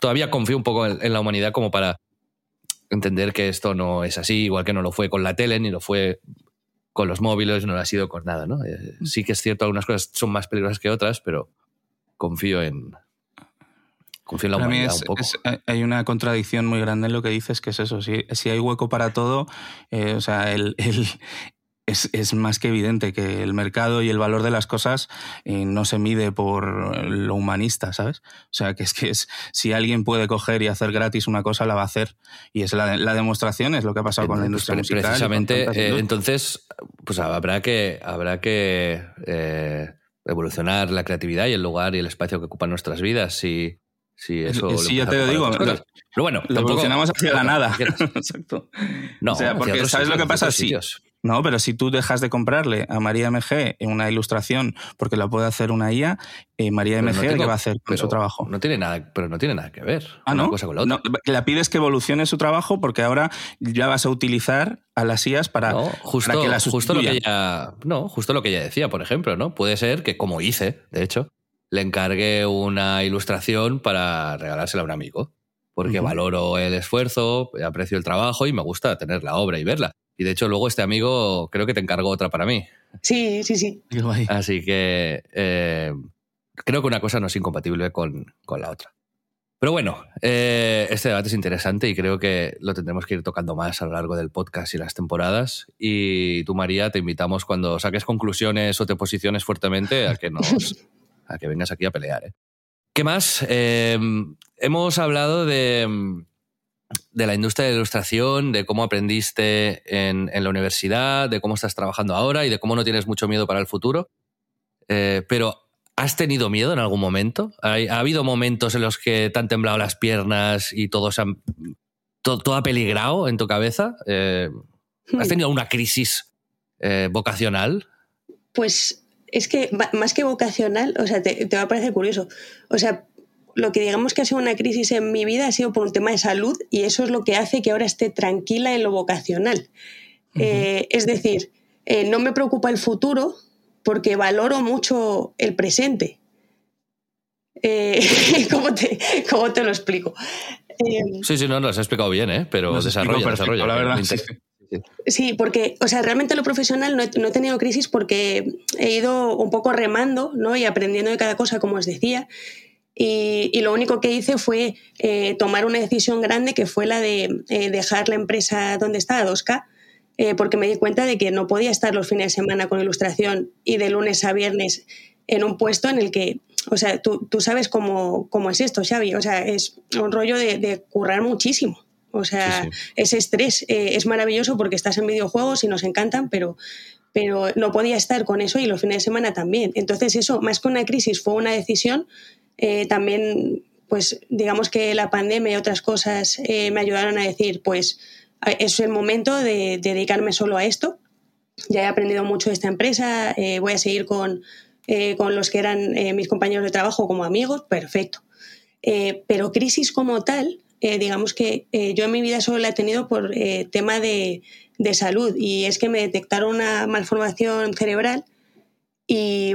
todavía confío un poco en, la humanidad como para entender que esto no es así, igual que no lo fue con la tele, ni lo fue con los móviles, no lo ha sido con nada, ¿no? Eh, mm. sí que es cierto, algunas cosas son más peligrosas que otras, pero confío en, confío en la humanidad un poco. hay una contradicción muy grande en lo que dices, que es eso, si, si hay hueco para todo, eh, o sea, el, es, más que evidente que el mercado y el valor de las cosas eh, no se mide por lo humanista, ¿sabes? O sea, que es que es, si alguien puede coger y hacer gratis una cosa, la va a hacer. Y es la, demostración, es lo que ha pasado con la industria musical. Precisamente, eh, entonces, pues habrá que, habrá que eh, evolucionar la creatividad y el lugar y el espacio que ocupan nuestras vidas. Si, si eso sí, ya te lo digo. Pero bueno, lo evolucionamos hacia la nada. Exacto. No, o sea, porque ¿sabes lo que pasa? Sí. No, pero si tú dejas de comprarle a María MG una ilustración porque la puede hacer una IA, eh, María MG, ¿qué va a hacer con su trabajo? No tiene nada, pero no tiene nada que ver. Ah, ¿no? Cosa con la, otra. la pides que evolucione su trabajo porque ahora ya vas a utilizar a las IAs para, justo, que las justo lo que ella, No, justo lo que ella decía, por ejemplo, ¿no? Puede ser que, como hice, de hecho, le encargue una ilustración para regalársela a un amigo. Porque valoro el esfuerzo, aprecio el trabajo y me gusta tener la obra y verla. Y de hecho, luego este amigo creo que te encargó otra para mí. Sí, sí, sí. Así que eh, creo que una cosa no es incompatible con, la otra. Pero bueno, eh, este debate es interesante y creo que lo tendremos que ir tocando más a lo largo del podcast y las temporadas. Y tú, María, te invitamos cuando saques conclusiones o te posiciones fuertemente a que, nos, a que vengas aquí a pelear. ¿eh? ¿Qué más? hemos hablado de, de la industria de la ilustración, de cómo aprendiste en, la universidad, de cómo estás trabajando ahora y de cómo no tienes mucho miedo para el futuro. Eh, pero, ¿has tenido miedo en algún momento? ¿Ha, habido momentos en los que te han temblado las piernas y todo, se todo, ha peligrado en tu cabeza? Eh, ¿Has tenido una crisis eh, vocacional? Pues es que más que vocacional, o sea, te, te va a parecer curioso. O sea, lo que digamos que ha sido una crisis en mi vida ha sido por un tema de salud y eso es lo que hace que ahora esté tranquila en lo vocacional. Eh, es decir, eh, no me preocupa el futuro porque valoro mucho el presente. Eh, ¿cómo, te, te, lo explico? sí, sí, no, lo has explicado bien, ¿eh? pero desarrolla, desarrolla. La verdad, sí. porque, o sea, realmente lo profesional no he, no he, tenido crisis porque he ido un poco remando, ¿no? Y aprendiendo de cada cosa, como os decía. Y, lo único que hice fue eh, tomar una decisión grande que fue la de eh, dejar la empresa donde estaba, 2K, porque me di cuenta de que no podía estar los fines de semana con ilustración y de lunes a viernes en un puesto en el que, o sea, tú, tú sabes cómo, cómo, es esto, Xavi, o sea, es un rollo de, de currar muchísimo. O sea, ese estrés eh, es maravilloso porque estás en videojuegos y nos encantan, pero, pero no podía estar con eso y los fines de semana también. Entonces eso, más que una crisis, fue una decisión. Eh, también, pues digamos que la pandemia y otras cosas eh, me ayudaron a decir, pues es el momento de, dedicarme solo a esto. Ya he aprendido mucho de esta empresa, voy a seguir con, con los que eran mis compañeros de trabajo como amigos, perfecto. pero crisis como tal, eh, digamos que eh, yo en mi vida solo la he tenido por eh, tema de, de, salud y es que me detectaron una malformación cerebral y,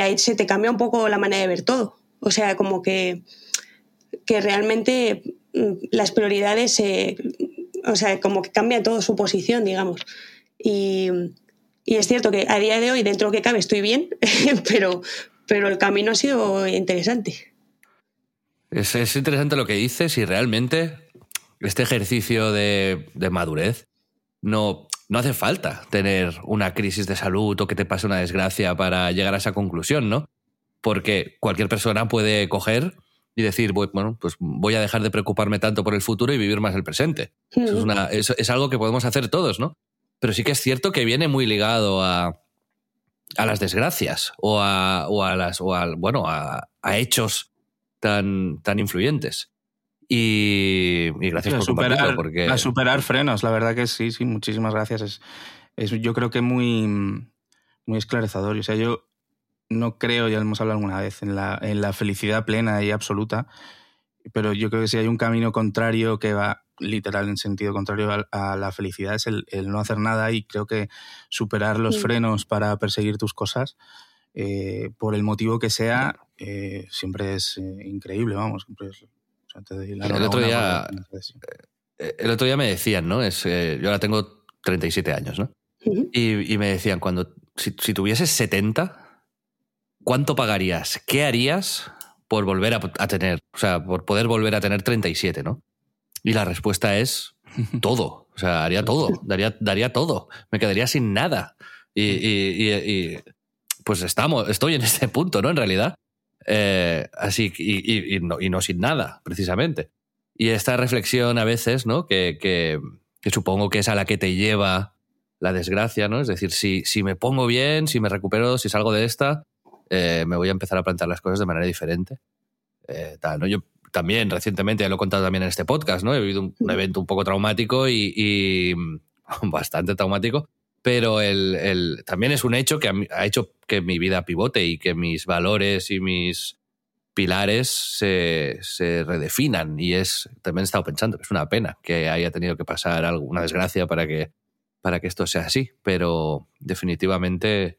ahí se te cambia un poco la manera de ver todo. O sea, como que, que realmente mm, las prioridades, o sea, como que cambia todo su posición, digamos. Y, y es cierto que a día de hoy, dentro que cabe, estoy bien, pero, pero el camino ha sido interesante. Es, interesante lo que dices y realmente este ejercicio de, madurez no, no hace falta tener una crisis de salud o que te pase una desgracia para llegar a esa conclusión, ¿no? Porque cualquier persona puede coger y decir, bueno, pues voy a dejar de preocuparme tanto por el futuro y vivir más el presente. es, algo que podemos hacer todos, ¿no? Pero sí que es cierto que viene muy ligado a, a las desgracias o a, o a las, o bueno, a, a hechos tan, tan influyentes. Y, gracias por superar, Porque... A superar frenos, la verdad que sí, sí, muchísimas gracias. Es, yo creo que muy, muy esclarecedor. O sea, yo no creo, ya lo hemos hablado alguna vez, en la, en la felicidad plena y absoluta, pero yo creo que si hay un camino contrario que va literal en sentido contrario a, la felicidad es el, no hacer nada y creo que superar los frenos para perseguir tus cosas eh, por el motivo que sea, eh, siempre es eh, increíble, vamos. el, otro día, el otro día me decían, ¿no? Es, yo ahora tengo 37 años, ¿no? y, me decían, cuando si, si, tuvieses 70, ¿cuánto pagarías? ¿Qué harías por volver a, tener, o sea, por poder volver a tener 37, ¿no? Y la respuesta es todo. O sea, haría todo, daría, daría todo. Me quedaría sin nada. y, pues estamos, estoy en este punto, ¿no? En realidad. Eh, así, y, no, y, no, sin nada, precisamente. Y esta reflexión a veces, ¿no? Que, que, supongo que es a la que te lleva la desgracia, ¿no? Es decir, si, si me pongo bien, si me recupero, si salgo de esta, eh, me voy a empezar a plantear las cosas de manera diferente. Eh, tal, ¿no? Yo también recientemente, ya lo he contado también en este podcast, ¿no? He vivido un, evento un poco traumático y, y bastante traumático pero el, también es un hecho que ha hecho que mi vida pivote y que mis valores y mis pilares se, redefinan. Y es, también he estado pensando que es una pena que haya tenido que pasar alguna desgracia para que, para que esto sea así, pero definitivamente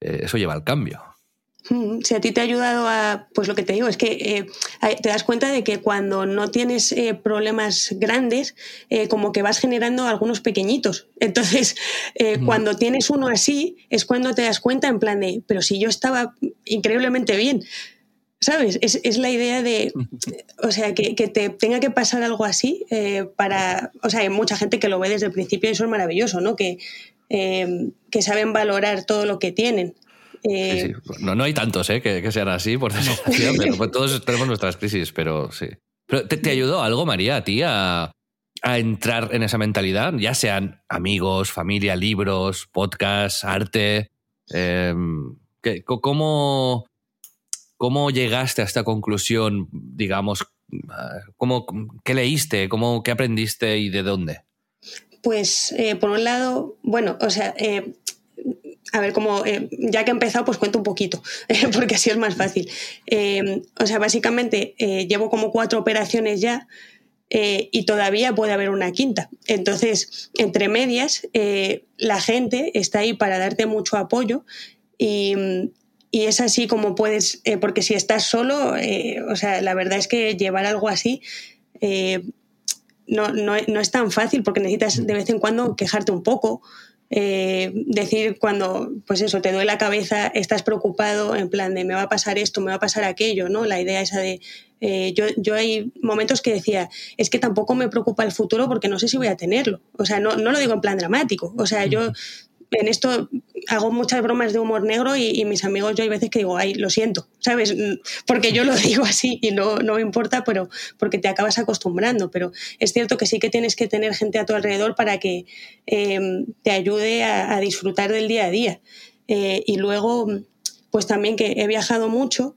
eh, eso lleva al cambio. Si a ti te ha ayudado a, pues lo que te digo es que eh, te das cuenta de que cuando no tienes eh, problemas grandes, eh, como que vas generando algunos pequeñitos. Entonces, cuando tienes uno así, es cuando te das cuenta en plan de, pero si yo estaba increíblemente bien, ¿sabes? Es, es la idea de, o sea, que, que, te tenga que pasar algo así para, o sea, hay mucha gente que lo ve desde el principio y eso es maravilloso, ¿no? Que, que saben valorar todo lo que tienen. Eh, no, no hay tantos ¿eh? que, sean así, por desgracia, pero pues todos tenemos nuestras crisis, pero sí. Pero ¿te, ayudó algo, María, a ti a, entrar en esa mentalidad? Ya sean amigos, familia, libros, podcast, arte. Em, cómo, ¿Cómo llegaste a esta conclusión, digamos? ¿cómo, ¿Qué leíste? Cómo, ¿Qué aprendiste y de dónde? Pues, eh, por un lado, bueno, o sea, a ver, como eh, ya que he empezado, pues cuento un poquito, porque así es más fácil. Eh, o sea, básicamente eh, llevo como cuatro operaciones ya y todavía puede haber una quinta. Entonces, entre medias, la gente está ahí para darte mucho apoyo y, y es así como puedes, porque si estás solo, o sea, la verdad es que llevar algo así... No, no, no, es tan fácil porque necesitas de vez en cuando quejarte un poco, eh, decir cuando, pues eso, te duele la cabeza, estás preocupado, en plan de me va a pasar esto, me va a pasar aquello, ¿no? La idea esa de Eh, yo, yo hay momentos que decía, es que tampoco me preocupa el futuro porque no sé si voy a tenerlo. O sea, no, no lo digo en plan dramático. O sea, yo en esto hago muchas bromas de humor negro y, mis amigos yo hay veces que digo, ay, lo siento, ¿sabes? Porque yo lo digo así y no, no me importa, pero porque te acabas acostumbrando. Pero es cierto que sí que tienes que tener gente a tu alrededor para que eh, te ayude a, disfrutar del día a día. Eh, y luego, pues también que he viajado mucho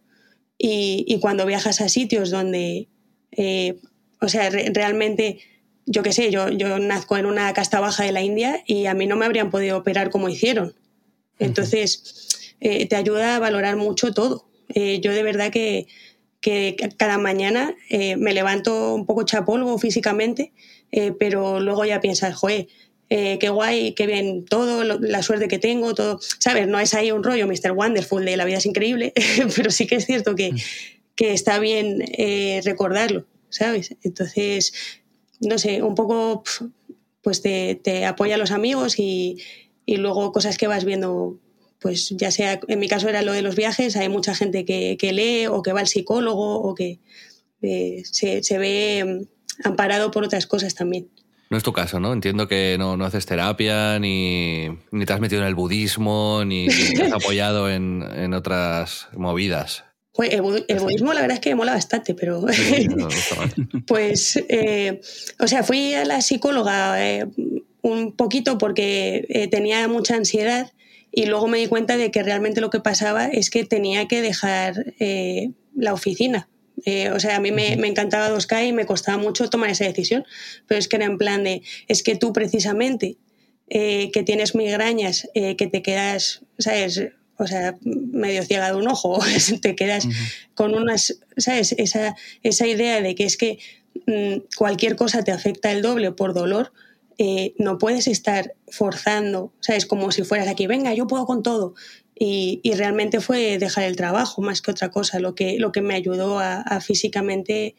y, cuando viajas a sitios donde, eh, o sea, realmente yo qué sé, yo, yo nazco en una casta baja de la India y a mí no me habrían podido operar como hicieron. Entonces, eh, te ayuda a valorar mucho todo. Eh, yo de verdad que, que cada mañana eh, me levanto un poco chapolvo físicamente, pero luego ya piensas, joder, qué guay, qué bien todo, la suerte que tengo, todo. ¿Sabes? No es ahí un rollo Mr. Wonderful de la vida es increíble, pero sí que es cierto que, que está bien recordarlo, ¿sabes? Entonces, no sé, un poco pues te, apoya a los amigos y, luego cosas que vas viendo, pues ya sea, en mi caso era lo de los viajes, hay mucha gente que, lee o que va al psicólogo o que eh, se, ve mm, amparado por otras cosas también. No es tu caso, ¿no? Entiendo que no, haces terapia, ni, te has metido en el budismo, ni, te has apoyado en, en otras movidas. Pues el, budismo la verdad es que me mola bastante, pero pues, eh, o sea, fui a la psicóloga eh, un poquito porque eh, tenía mucha ansiedad y luego me di cuenta de que realmente lo que pasaba es que tenía que dejar la oficina. o sea, a mí me, me encantaba 2K y me costaba mucho tomar esa decisión, pero es que era en plan de, es que tú precisamente que tienes migrañas, que te quedas, ¿sabes? O sea, medio ciega de un ojo, te quedas con unas, ¿sabes? Esa, esa idea de que es que mm, cualquier cosa te afecta el doble por dolor, eh, no puedes estar forzando, ¿sabes? Como si fueras aquí, venga, yo puedo con todo. Y, y, realmente fue dejar el trabajo más que otra cosa, lo que, lo que me ayudó a, físicamente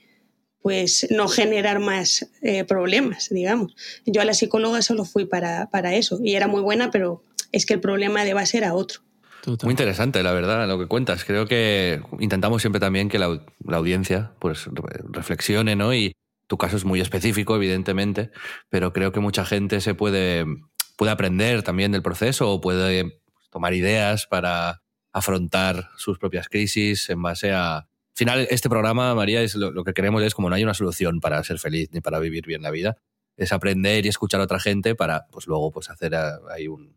pues no generar más eh, problemas, digamos. Yo a la psicóloga solo fui para, para eso y era muy buena, pero es que el problema de base era otro. Muy interesante, la verdad, lo que cuentas. Creo que intentamos siempre también que la, audiencia pues reflexione, ¿no? Y tu caso es muy específico, evidentemente, pero creo que mucha gente se puede, puede aprender también del proceso o puede tomar ideas para afrontar sus propias crisis en base a... Al final, este programa, María, es lo, que queremos es como no hay una solución para ser feliz ni para vivir bien la vida, es aprender y escuchar a otra gente para, pues luego, pues hacer ahí un,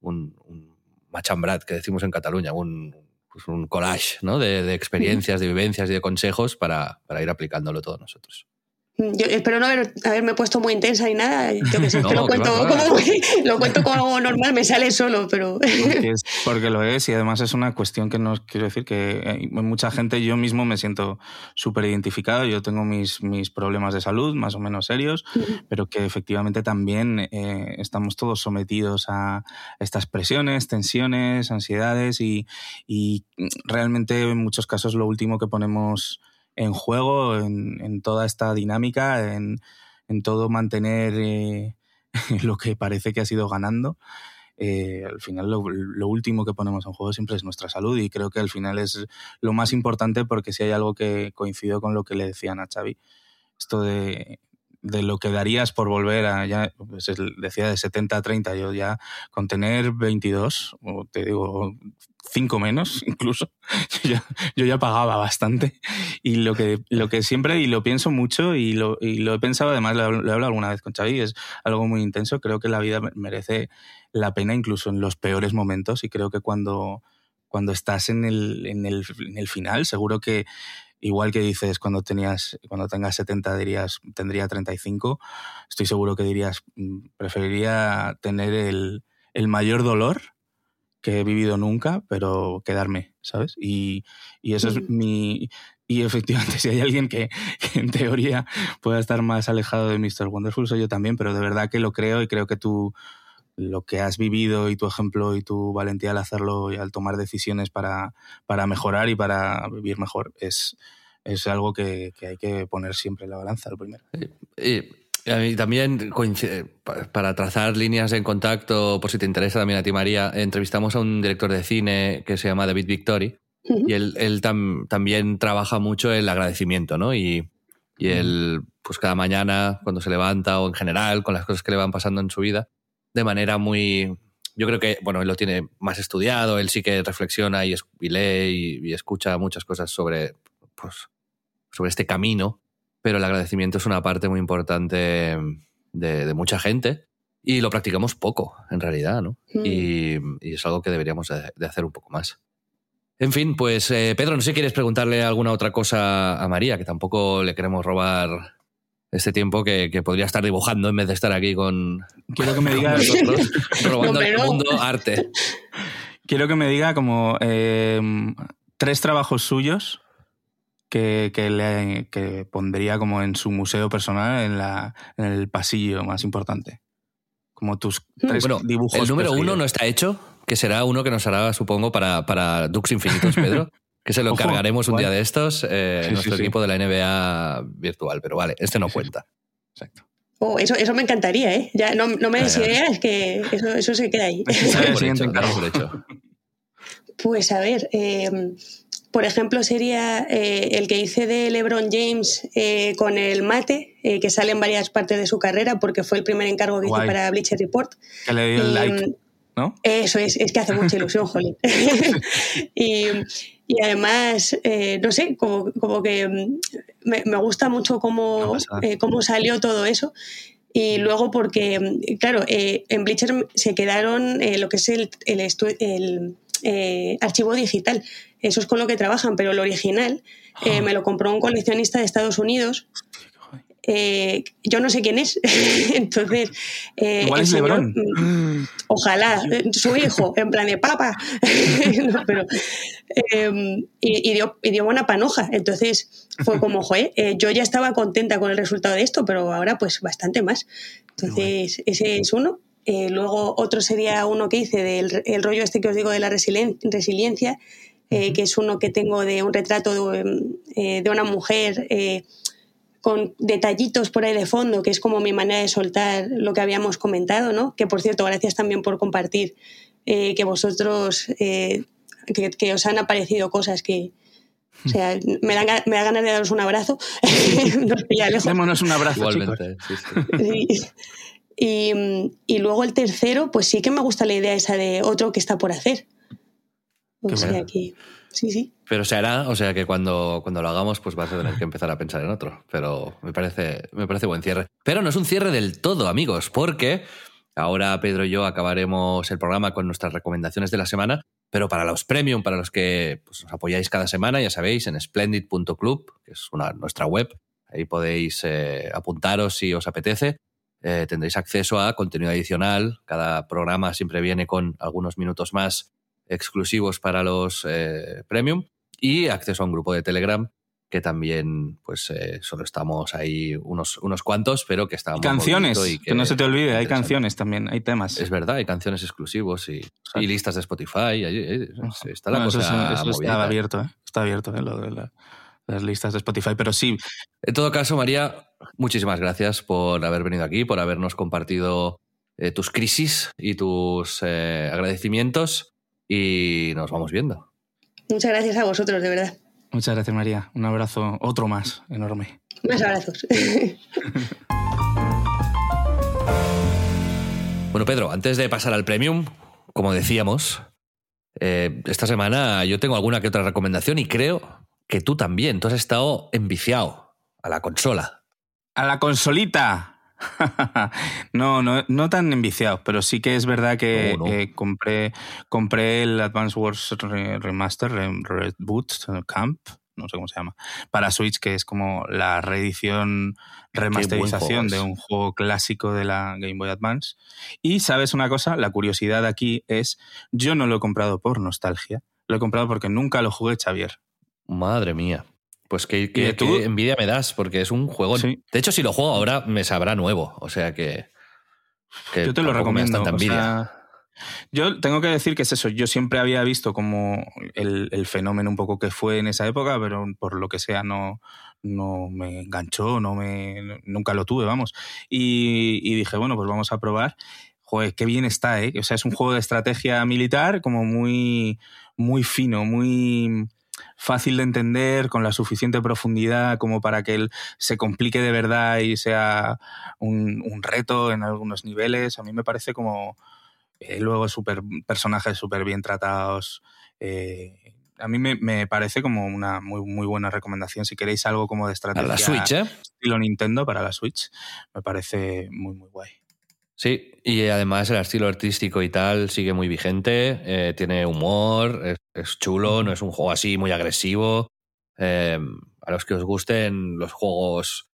un machambrat, que decimos en Cataluña, un, pues un collage ¿no? de, de, experiencias, de vivencias y de consejos para, para ir aplicándolo todos nosotros. Yo espero no haber, haberme puesto muy intensa ni nada. Yo que sé, lo, cuento como, lo cuento como algo normal, me sale solo, pero. Porque, porque, lo es y además es una cuestión que no quiero decir que hay mucha gente, yo mismo me siento súper identificado. Yo tengo mis, mis problemas de salud más o menos serios, pero que efectivamente también eh, estamos todos sometidos a estas presiones, tensiones, ansiedades y, y realmente en muchos casos lo último que ponemos en juego, en, toda esta dinámica, en, todo mantener eh, lo que parece que ha sido ganando. Eh, al final lo, último que ponemos en juego siempre es nuestra salud y creo que al final es lo más importante porque si hay algo que coincido con lo que le decían a Xavi, esto de, lo que darías por volver a, ya pues decía de 70 a 30, yo ya con tener 22, o te digo cinco menos incluso, yo ya, pagaba bastante. Y lo que, lo que siempre, y lo pienso mucho, y lo, y lo he pensado, además lo, he hablado alguna vez con Xavi, es algo muy intenso, creo que la vida merece la pena incluso en los peores momentos, y creo que cuando, cuando estás en el, en el, en el final, seguro que igual que dices cuando tenías cuando tengas 70 dirías tendría 35 estoy seguro que dirías mm, preferiría tener el, el mayor dolor que he vivido nunca, pero quedarme, ¿sabes? Y, y eso es mi... Y efectivamente, si hay alguien que, en teoría pueda estar más alejado de Mr. Wonderful, soy yo también, pero de verdad que lo creo y creo que tú lo que has vivido y tu ejemplo y tu valentía al hacerlo y al tomar decisiones para, para mejorar y para vivir mejor es, es algo que, que, hay que poner siempre en la balanza, lo primero. Y, a mí también, para trazar líneas en contacto, por si te interesa también a ti, María, entrevistamos a un director de cine que se llama David Victory. Y él, también trabaja mucho el agradecimiento, ¿no? Y, y él, pues cada mañana, cuando se levanta o en general, con las cosas que le van pasando en su vida, de manera muy... Yo creo que, bueno, él lo tiene más estudiado, él sí que reflexiona y, lee y, escucha muchas cosas sobre, pues, sobre este camino, pero el agradecimiento es una parte muy importante de, mucha gente y lo practicamos poco, en realidad, ¿no? Mm. Y, es algo que deberíamos de hacer un poco más. En fin, pues eh, Pedro, no sé si quieres preguntarle alguna otra cosa a María, que tampoco le queremos robar este tiempo que, podría estar dibujando en vez de estar aquí con. Quiero que me diga. robando al mundo arte. Quiero que me diga como em, tres trabajos suyos que, le, pondría como en su museo personal en, la, en el pasillo más importante. Como tus tres dibujos. El número uno no está hecho que será uno que nos hará, supongo, para, para Dux Infinitos, Pedro. que se lo encargaremos un día de estos, eh, nuestro equipo de la NBA virtual. Pero vale, este no cuenta. Exacto. Oh, eso, eso me encantaría, ¿eh? Ya, no, no me des ideas, que eso, eso se queda ahí. Pues a ver, em, por ejemplo, sería eh, el que hice de LeBron James eh, con el mate, que sale en varias partes de su carrera, porque fue el primer encargo que hice para Bleacher Report. Que le dio el like. Em, eso es, es que hace mucha ilusión, Jolín. y, además, eh, no sé, como, como que mm, me, gusta mucho cómo, eh, cómo salió todo eso. Y luego porque, mm, claro, eh, en Bleacher se quedaron lo que es el, el, el archivo digital. Eso es con lo que trabajan, pero el original ah. me lo compró un coleccionista de Estados Unidos eh, yo no sé quién es. Entonces, eh, Igual es mm, ojalá, eh, su hijo, en plan de papa. pero, em, y, dio, y, dio, buena panoja. Entonces, fue como, joder, yo ya estaba contenta con el resultado de esto, pero ahora, pues bastante más. Entonces, ese es uno. luego, otro sería uno que hice del el rollo este que os digo de la resiliencia, que es uno que tengo de un retrato de, de una mujer con detallitos por ahí de fondo, que es como mi manera de soltar lo que habíamos comentado, ¿no? Que por cierto, gracias también por compartir eh, que vosotros, eh, que, os han aparecido cosas que, o sea, me da, me da ganas de daros un abrazo. Nos pilla lejos. Démonos un abrazo. Igualmente, Y, y, luego el tercero, pues sí que me gusta la idea esa de otro que está por hacer. O sea, que sí, sí. Pero se hará, o sea que cuando, cuando lo hagamos, pues vas a tener que empezar a pensar en otro. Pero me parece, me parece buen cierre. Pero no es un cierre del todo, amigos, porque ahora Pedro y yo acabaremos el programa con nuestras recomendaciones de la semana. Pero para los premium, para los que pues, os apoyáis cada semana, ya sabéis, en splendid.club, que es una, nuestra web, ahí podéis eh, apuntaros si os apetece. Eh, tendréis acceso a contenido adicional. Cada programa siempre viene con algunos minutos más exclusivos para los eh, premium y acceso a un grupo de Telegram que también, pues eh, solo estamos ahí unos, unos cuantos, pero que estamos... Canciones, que, no se te olvide, hay canciones también, hay temas. Es verdad, hay canciones exclusivos y, listas de Spotify, está la cosa eso, está abierto, ¿eh? está abierto lo de las listas de Spotify, pero sí. En todo caso, María, muchísimas gracias por haber venido aquí, por habernos compartido tus crisis y tus agradecimientos y nos vamos viendo. Muchas gracias a vosotros, de verdad. Muchas gracias, María. Un abrazo, otro más, enorme. Más abrazos. bueno, Pedro, antes de pasar al premium, como decíamos, eh, esta semana yo tengo alguna que otra recomendación y creo que tú también. Tú has estado enviciado a la consola. A la consolita. no, no, no tan enviciados, pero sí que es verdad que eh, compré, compré el Advance Wars Remaster, Reboot Camp, no sé cómo se llama, para Switch, que es como la reedición, remasterización de un juego clásico de la Game Boy Advance. Y sabes una cosa, la curiosidad aquí es, yo no lo he comprado por nostalgia, lo he comprado porque nunca lo jugué Xavier. Madre mía. Pues qué, envidia me das, porque es un juego. De hecho, si lo juego ahora, me sabrá nuevo. O sea que. yo te lo recomiendo. yo tengo que decir que es eso. Yo siempre había visto como el, fenómeno un poco que fue en esa época, pero por lo que sea no, no me enganchó, no me, nunca lo tuve, vamos. Y, y dije, bueno, pues vamos a probar. Joder, qué bien está, ¿eh? O sea, es un juego de estrategia militar como muy, muy fino, muy fácil de entender, con la suficiente profundidad como para que él se complique de verdad y sea un, un reto en algunos niveles. A mí me parece como eh, luego super, personajes súper bien tratados. Eh, a mí me, me, parece como una muy, muy buena recomendación. Si queréis algo como de estrategia para la Switch, ¿eh? estilo Nintendo para la Switch, me parece muy, muy guay. Sí, y además el estilo artístico y tal sigue muy vigente, eh, tiene humor, es, chulo, no es un juego así muy agresivo. Eh, a los que os gusten los juegos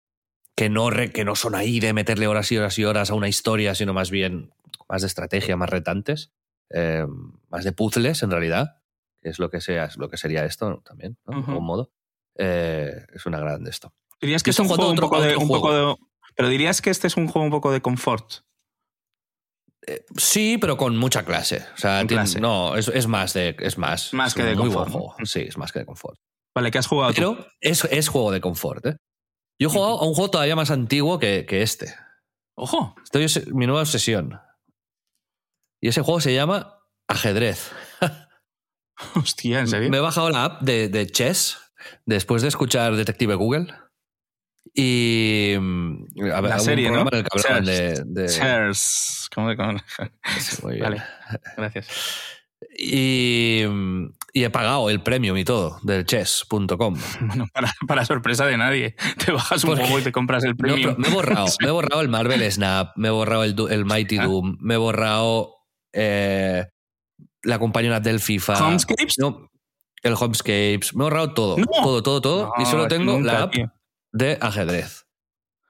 que no, re, que no son ahí de meterle horas y horas y horas a una historia, sino más bien más de estrategia, más retantes, eh, más de puzzles en realidad, que es lo que, sea, es lo que sería esto ¿no? también, ¿no? de algún modo. Eh, es una grande esto. Dirías que es un juego, un, poco de, un poco de, Pero dirías que este es un juego un poco de confort. Eh, sí, pero con mucha clase. O sea, clase. no, es, es, más de. Es más. Más es que de muy confort. Buen juego. Sí, es más que de confort. Vale, ¿qué has jugado pero tú? Es, es juego de confort, ¿eh? Yo he jugado a un juego todavía más antiguo que, que este. Ojo. Estoy mi nueva obsesión. Y ese juego se llama Ajedrez. Hostia, ¿en serio? Me he bajado la app de, de Chess después de escuchar Detective Google. Y. A ver, la serie, ¿no? el hablaban de. ¿Cómo, muy bien. Vale, gracias. Y, y, he pagado el premium y todo del chess.com. Bueno, para, para, sorpresa de nadie. Te bajas un juego y te compras el premium. No, me he borrado. me he borrado el Marvel Snap, me he borrado el, el Mighty Ah. Doom, me he borrado eh, la compañía del FIFA. ¿Homescapes? No, el Homescapes. Me he borrado todo. No. Todo, todo, todo. y solo tengo la app tío. De ajedrez.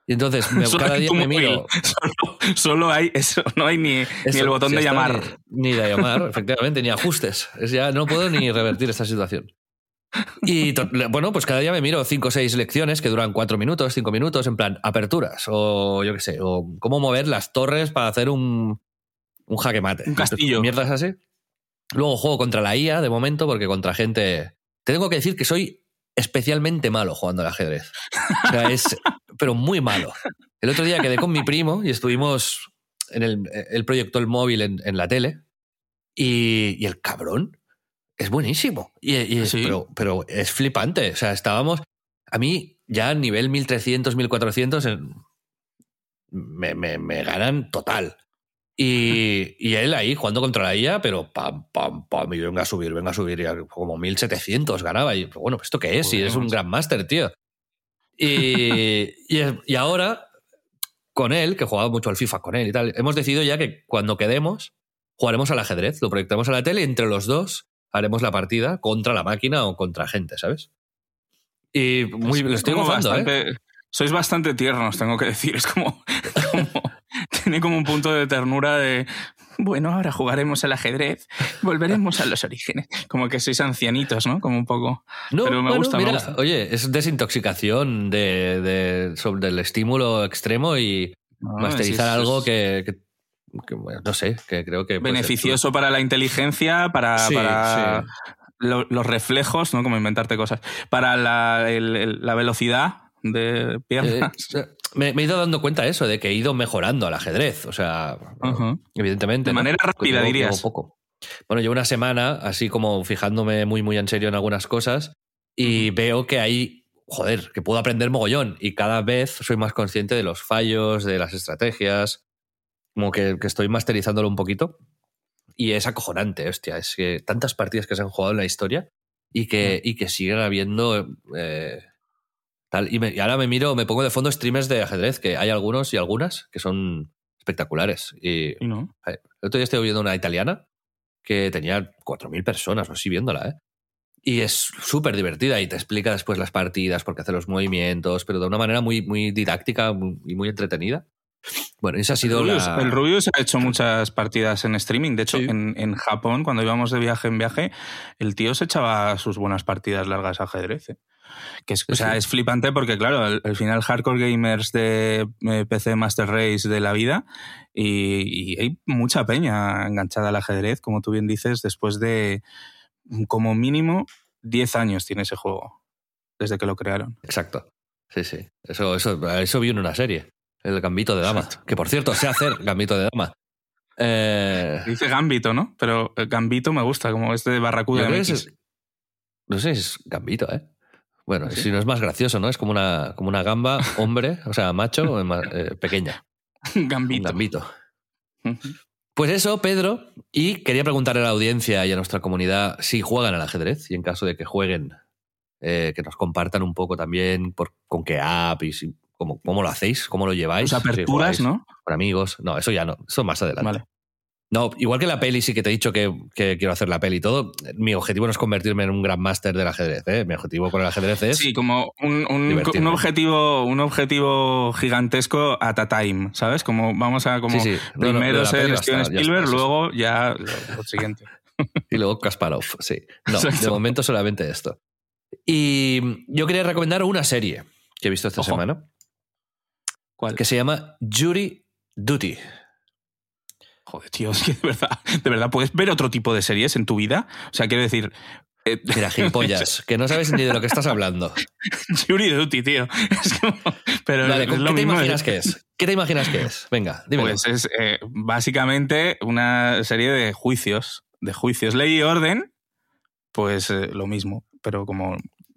Y entonces me, cada día me miro. Solo, solo hay eso, no hay ni, ni el botón si de llamar. Ni, ni de llamar, efectivamente, ni ajustes. Es ya no puedo ni revertir esta situación. Y bueno, pues cada día me miro cinco o seis lecciones que duran cuatro minutos, cinco minutos, en plan aperturas, o yo qué sé, o cómo mover las torres para hacer un, un jaque mate. Un castillo. Mierdas así. Luego juego contra la IA de momento, porque contra gente. Te tengo que decir que soy especialmente malo jugando al ajedrez. O sea, es. pero muy malo. El otro día quedé con mi primo y estuvimos en el. Él proyectó el móvil en, en la tele y, y el cabrón es buenísimo. Y, y- ¿Sí? pero, pero es flipante. O sea, estábamos. A mí, ya a nivel 1300, 1400, en- me, me, me ganan total. Y, y él ahí jugando contra la IA, pero pam, pam, pam, y venga a subir, venga a subir, y como 1700 ganaba. Y bueno, ¿esto qué es? Joder, es un gran máster, tío. Y, y, y ahora, con él, que jugaba mucho al FIFA con él y tal, hemos decidido ya que cuando quedemos, jugaremos al ajedrez, lo proyectamos a la tele y entre los dos haremos la partida contra la máquina o contra gente, ¿sabes? Y muy, lo estoy gozando, ¿eh? bastante- Sois bastante tiernos, tengo que decir. Es como, como- Tiene como un punto de ternura de. Bueno, ahora jugaremos al ajedrez, volveremos a los orígenes. Como que sois ancianitos, ¿no? Como un poco. No, Pero me bueno, gusta, me mira, gusta. Oye, es desintoxicación de, de- sobre el estímulo extremo y No, masterizar sí, algo es que, que- que, bueno, no sé, que creo que... ser Beneficioso para la inteligencia, para, Sí, para lo- los reflejos, ¿no? Como inventarte cosas. Para la, el- el- la velocidad de chulo. piernas. Eh, me, me he ido dando cuenta de eso, de que he ido mejorando al ajedrez. O sea, evidentemente. De ¿no? manera rápida, Llevo- dirías. poco. Bueno, llevo una semana así como fijándome muy, muy en serio en algunas cosas y veo que hay, joder, que puedo aprender mogollón y cada vez soy más consciente de los fallos, de las estrategias, como que, que estoy masterizándolo un poquito y es acojonante, hostia, es que tantas partidas que se han jugado en la historia y que, y que siguen habiendo... eh, tal. Y, me- y ahora me miro, me pongo de fondo streamers de ajedrez, que hay algunos y algunas que son espectaculares. Y Sí, ¿no? el otro día estoy viendo una italiana que tenía 4.000 personas o así viéndola, ¿eh? Y es súper divertida y te explica después las partidas, por qué hace los movimientos, pero de una manera muy, muy didáctica y muy entretenida. Bueno, esa ha sido Rubius, la... El Rubius ha hecho muchas partidas en streaming. De hecho, Sí. en, en Japón, cuando íbamos de viaje en viaje, el tío se echaba sus buenas partidas largas a ajedrez. ¿eh? Que es, o sea, es flipante porque, claro, al, al final hardcore gamers de eh, PC Master Race de la vida y, y hay mucha peña enganchada al ajedrez, como tú bien dices, después de como mínimo 10 años tiene ese juego, desde que lo crearon. Exacto. Sí, sí. Eso, eso, eso vi en una serie. El Gambito de Dama. Que por cierto, sé hacer Gambito de Dama. Eh, Dice Gambito, ¿no? Pero eh, Gambito me gusta, como este de Barracuda MX. es- No sé, es gambito, ¿eh? Bueno, si no es más gracioso, ¿no? Es como una, como una gamba, hombre, o sea, macho, eh, pequeña. Gambito. Un gambito. Pues eso, Pedro. Y quería preguntarle a la audiencia y a nuestra comunidad si juegan al ajedrez y en caso de que jueguen, eh, que nos compartan un poco también por, con qué app y si, cómo, cómo lo hacéis, cómo lo lleváis. Pues aperturas, ¿no? Con amigos. No, eso ya no. Eso más adelante. Vale. No, igual que la peli, sí que te he dicho que, que, quiero hacer la peli y todo. Mi objetivo no es convertirme en un gran máster del ajedrez. ¿eh? Mi objetivo con el ajedrez es. Sí, como un, un, un, objetivo, un objetivo gigantesco at a time, ¿sabes? Como vamos a como Sí, sí. No, no, primero ser Steven ya Spielberg, está, luego ya lo, lo siguiente. Y luego Kasparov, sí. No, de momento solamente esto. Y yo quería recomendar una serie que he visto esta Ojo. semana ¿Cuál? que se llama Jury Duty. Joder, tío, es que de verdad, de verdad, ¿puedes ver otro tipo de series en tu vida? O sea, quiero decir... eh, Mira, gilipollas, que no sabes ni de lo que estás hablando. Jury Duty, tío. Es como- pero es ¿qué lo te mismo, imaginas es- que es? ¿Qué te imaginas que es? Venga, dímelo. Pues es eh, básicamente una serie de juicios. De juicios. Ley y orden, pues eh, lo mismo. Pero como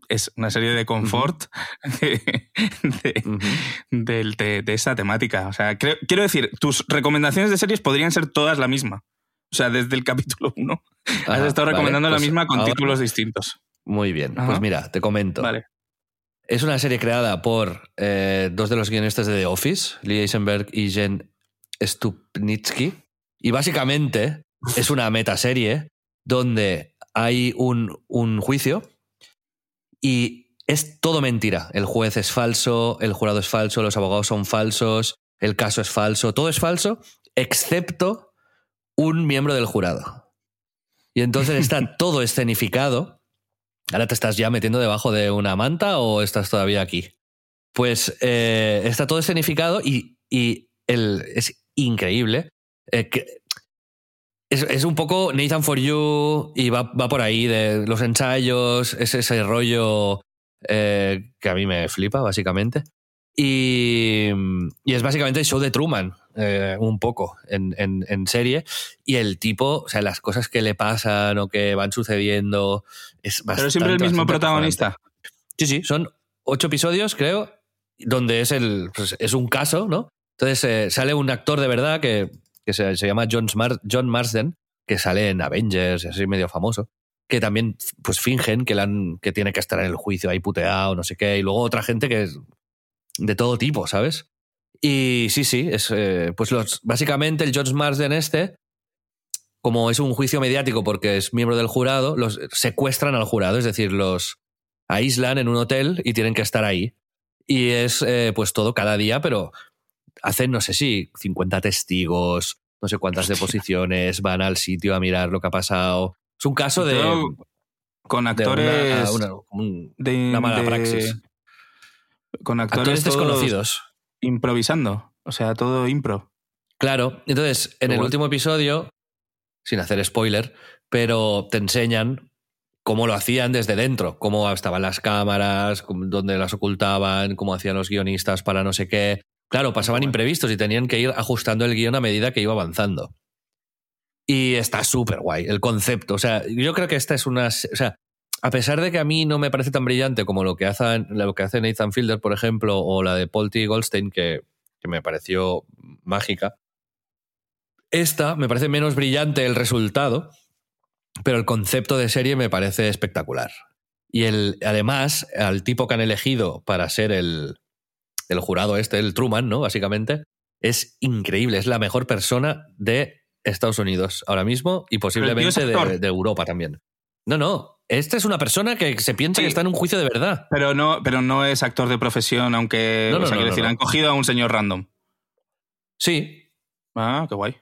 es una serie de confort de, de- esa temática. O sea, creo- quiero decir, tus recomendaciones de series podrían ser todas la misma. O sea, desde el capítulo 1 has Ajá, estado vale, recomendando la pues misma con ahora- títulos distintos. Muy bien, Ajá. pues mira, te comento. Vale. Es una serie creada por eh, dos de los guionistas de The Office, Lee Eisenberg y Jen Stupnitsky. Y básicamente es una metaserie donde hay un, un juicio y es todo mentira. El juez es falso, el jurado es falso, los abogados son falsos, el caso es falso, todo es falso, excepto un miembro del jurado. Y entonces está todo escenificado. ¿Ahora te estás ya metiendo debajo de una manta o estás todavía aquí? Pues eh, está todo escenificado y, y el, es increíble. Eh, que- es, es un poco Nathan for You y va, va por ahí de los ensayos, es ese rollo eh, que a mí me flipa, básicamente. Y, y es básicamente el show de Truman, eh, un poco, en, en- en serie. Y el tipo, o sea, las cosas que le pasan o que van sucediendo, es bastante. Pero siempre el mismo protagonista. Sí, sí, son ocho episodios, creo, donde es, el, pues, es un caso, ¿no? Entonces eh, sale un actor de verdad que, que se, se llama John, John Marsden, que sale en Avengers, así medio famoso, que también pues fingen que, le han- que tiene que estar en el juicio ahí puteado, no sé qué, y luego otra gente que es de todo tipo, ¿sabes? Y sí, sí, es eh, pues los, básicamente el John Marsden este, como es un juicio mediático porque es miembro del jurado, los secuestran al jurado, es decir, los aíslan en un hotel y tienen que estar ahí. Y es eh, pues todo cada día, pero hacen, no sé si, 50 testigos, no sé cuántas deposiciones, van al sitio a mirar lo que ha pasado. Es un caso de, con de actores. una, una- un- de- una mala de- praxis. Con actores, actores desconocidos. Improvisando. O sea, todo impro. Claro, entonces en el último episodio, sin hacer spoiler, pero te enseñan cómo lo hacían desde dentro, cómo estaban las cámaras, dónde las ocultaban, cómo hacían los guionistas para no sé qué. Claro, pasaban imprevistos y tenían que ir ajustando el guion a medida que iba avanzando. Y está súper guay el concepto. O sea, yo creo que esta es una. O sea, a pesar de que a mí no me parece tan brillante como lo que hace, lo que hace Nathan Fielder, por ejemplo, o la de Paul T. Goldstein, que, que me pareció mágica, esta me parece menos brillante el resultado, pero el concepto de serie me parece espectacular. Y el, además, al tipo que han elegido para ser el, el jurado este, el Truman, ¿no? Básicamente, es increíble. Es la mejor persona de Estados Unidos ahora mismo y posiblemente de, Europa también. No, no. Esta es una persona que se piensa Sí. que está en un juicio de verdad. Pero no, pero no es actor de profesión, aunque. No, no, o sea, no, decir, han cogido a un señor random. Sí. Ah, qué guay.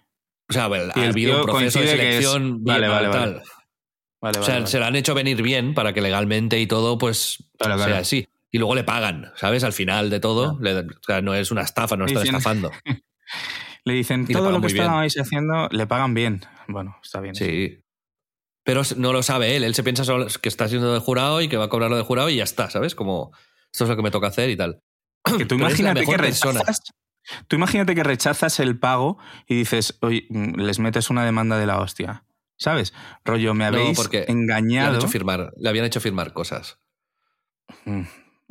O sea, bueno, ha el habido un proceso de que es- selección Vale, vale, vale. O sea, se la han hecho venir bien para que legalmente y todo, pues, Claro, claro. sea así. Y luego le pagan, ¿sabes? Al final de todo, le- o sea, no es una estafa, no están Dicen- estafando. Le dicen, le todo lo que estabais haciendo, le pagan bien. Bueno, está bien. Sí. Pero no lo sabe él. Él se piensa solo que está siendo de jurado y que va a cobrar lo de jurado y ya está, ¿sabes? Como esto es lo que me toca hacer y tal. Que tú imagínate que persona. rechazas. Tú imagínate que rechazas el pago y dices, oye, mm, les metes una demanda de la hostia. ¿sabes? Rollo, me habéis no, porque engañado. Le, hecho firmar, le habían hecho firmar cosas.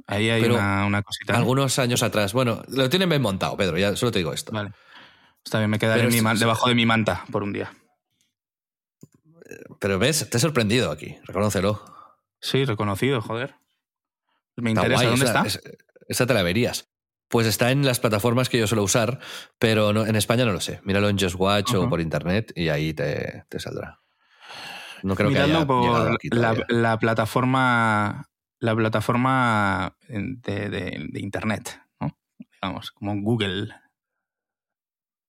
Ahí hay una, una, cosita. Algunos años atrás. Bueno, lo tienen bien montado, Pedro, ya solo te digo esto. Vale. Está bien, me quedaré mi debajo de mi manta por un día. Pero ves, te he sorprendido aquí, reconócelo. Sí, reconocido, joder. Me interesa, ¿dónde está? esa te la verías. Pues está en las plataformas que yo suelo usar, pero no, en España no lo sé. Míralo en Just Watch o por internet y ahí te, te saldrá. No creo que haya por la, plataforma la plataforma de, de, internet, ¿no? Digamos, como Google.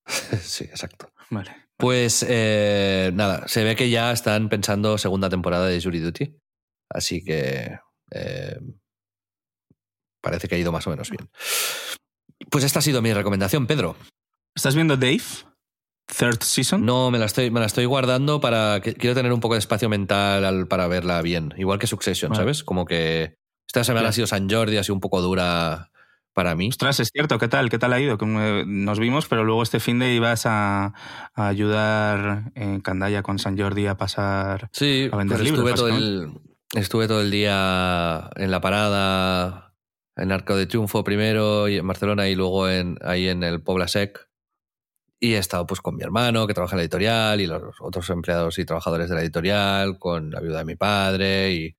sí, exacto. Vale. Pues eh, nada, se ve que ya están pensando segunda temporada de Jury Duty. Así que eh, parece que ha ido más o menos bien. Pues esta ha sido mi recomendación, Pedro. ¿Estás viendo Dave? Third season? No, me la estoy, me la estoy guardando para. quiero tener un poco de espacio mental para verla bien. Igual que Succession, ¿sabes? Como que esta semana ha sido San Jordi, ha sido un poco dura para mí. Ostras, es cierto, ¿qué tal? ¿Qué tal ha ido? Nos vimos, pero luego este fin de ibas a, ayudar en Candaya con San Jordi a pasar sí, a vender pues libros. Estuve todo, el, estuve todo el día en la parada en Arco de Triunfo primero y en Barcelona y luego en, ahí en el Pobla Sec. Y he estado pues con mi hermano que trabaja en la editorial y los otros empleados y trabajadores de la editorial, con la ayuda de mi padre y,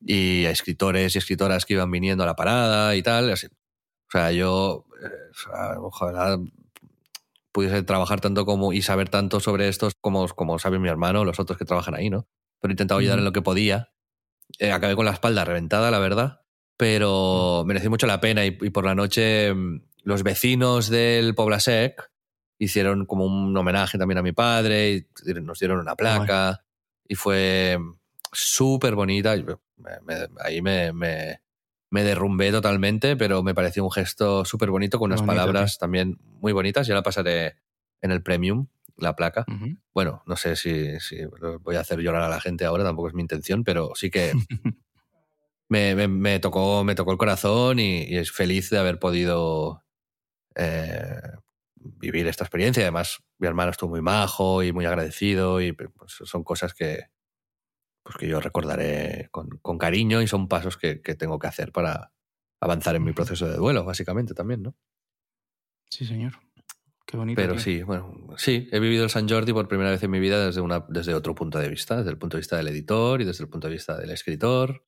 y escritores y escritoras que iban viniendo a la parada y tal. Así. O sea, yo eh, ojalá pudiese trabajar tanto como y saber tanto sobre estos como, como sabe mi hermano, los otros que trabajan ahí, ¿no? Pero he intentado ayudar en lo que podía. Eh, acabé con la espalda reventada, la verdad pero mereció mucho la pena y, por la noche mm, los vecinos del Poblasec hicieron como un homenaje también a mi padre y nos dieron una placa y fue súper bonita. ahí me, me, me, derrumbé totalmente, pero me pareció un gesto súper bonito con unas palabras también muy bonitas. Ya la pasaré en el Premium, la placa. Bueno, no sé si, si voy a hacer llorar a la gente ahora, tampoco es mi intención, pero sí que me, me, tocó, me tocó el corazón y, es feliz de haber podido eh, vivir esta experiencia. Además, mi hermano estuvo muy majo y muy agradecido y pues, son cosas que, pues, que yo recordaré con, con cariño y son pasos que, que, tengo que hacer para avanzar en mi proceso de duelo, básicamente también, ¿no? Sí, señor. Qué bonito. Pero sí, bueno, sí, he vivido el San Jordi por primera vez en mi vida desde, una, desde otro punto de vista, desde el punto de vista del editor y desde el punto de vista del escritor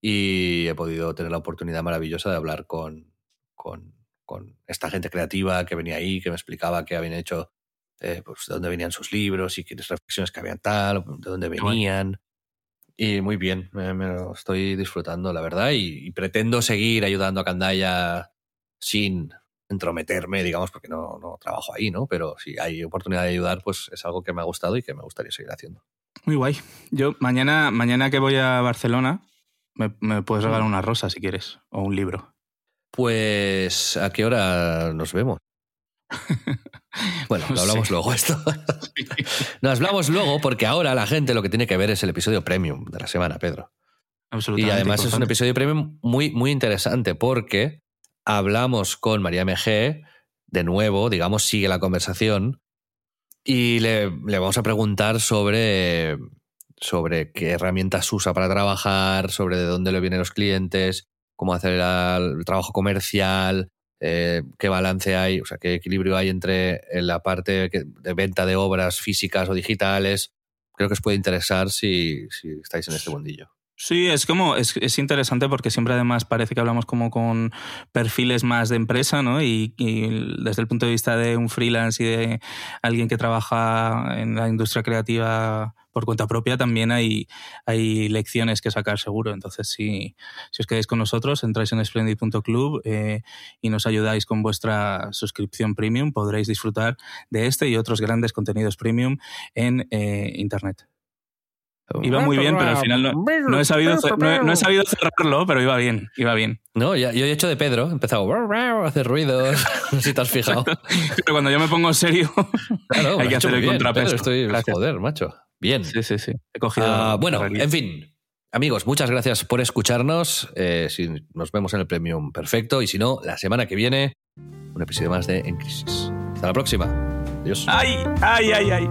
y he podido tener la oportunidad maravillosa de hablar con, con, con esta gente creativa que venía ahí, que me explicaba qué habían hecho, eh, pues de dónde venían sus libros y qué reflexiones que habían tal, de dónde venían. Y muy bien, me, lo estoy disfrutando, la verdad, y, pretendo seguir ayudando a Candaya sin entrometerme, digamos, porque no, no trabajo ahí, ¿no? Pero si hay oportunidad de ayudar, pues es algo que me ha gustado y que me gustaría seguir haciendo. Muy guay. Yo mañana, mañana que voy a Barcelona, me, puedes regalar una rosa si quieres, o un libro. Pues, ¿a qué hora nos vemos? Bueno, lo hablamos luego esto. Nos hablamos luego porque ahora la gente lo que tiene que ver es el episodio premium de la semana, Pedro. Absolutamente. Y además es un episodio premium muy, muy interesante porque hablamos con María MG, de nuevo, digamos, sigue la conversación y le, le vamos a preguntar sobre sobre qué herramientas usa para trabajar, sobre de dónde le vienen los clientes, cómo hacer el, trabajo comercial, eh, qué balance hay, o sea, qué equilibrio hay entre la parte de venta de obras físicas o digitales. Creo que os puede interesar si, si estáis en este mundillo. Sí, es como, es, es, interesante porque siempre además parece que hablamos como con perfiles más de empresa, ¿no? Y, desde el punto de vista de un freelance y de alguien que trabaja en la industria creativa por cuenta propia también hay, hay lecciones que sacar seguro. Entonces, si, si os quedáis con nosotros, entráis en splendid.club eh, y nos ayudáis con vuestra suscripción premium, podréis disfrutar de este y otros grandes contenidos premium en eh, Internet. Iba muy bien, pero al final no, he, sabido, no, he, sabido cerrarlo, pero iba bien, iba bien. No, ya, yo he hecho de Pedro, he empezado a hacer ruidos, si te has fijado. pero cuando yo me pongo serio, hay que hacer el contrapeso. estoy, joder, macho. Bien. Sí, sí, sí. He cogido. Ah, bueno, en fin. Amigos, muchas gracias por escucharnos. Eh, si nos vemos en el Premium, perfecto. Y si no, la semana que viene, un episodio más de En Crisis. Hasta la próxima. Adiós. ¡Ay, ay, ay, ay!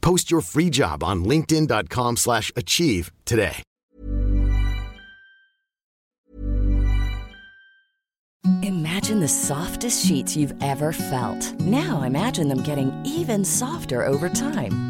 Post your free job on linkedin.com/achieve slash achieve today. Imagine the softest sheets you've ever felt. Now imagine them getting even softer over time.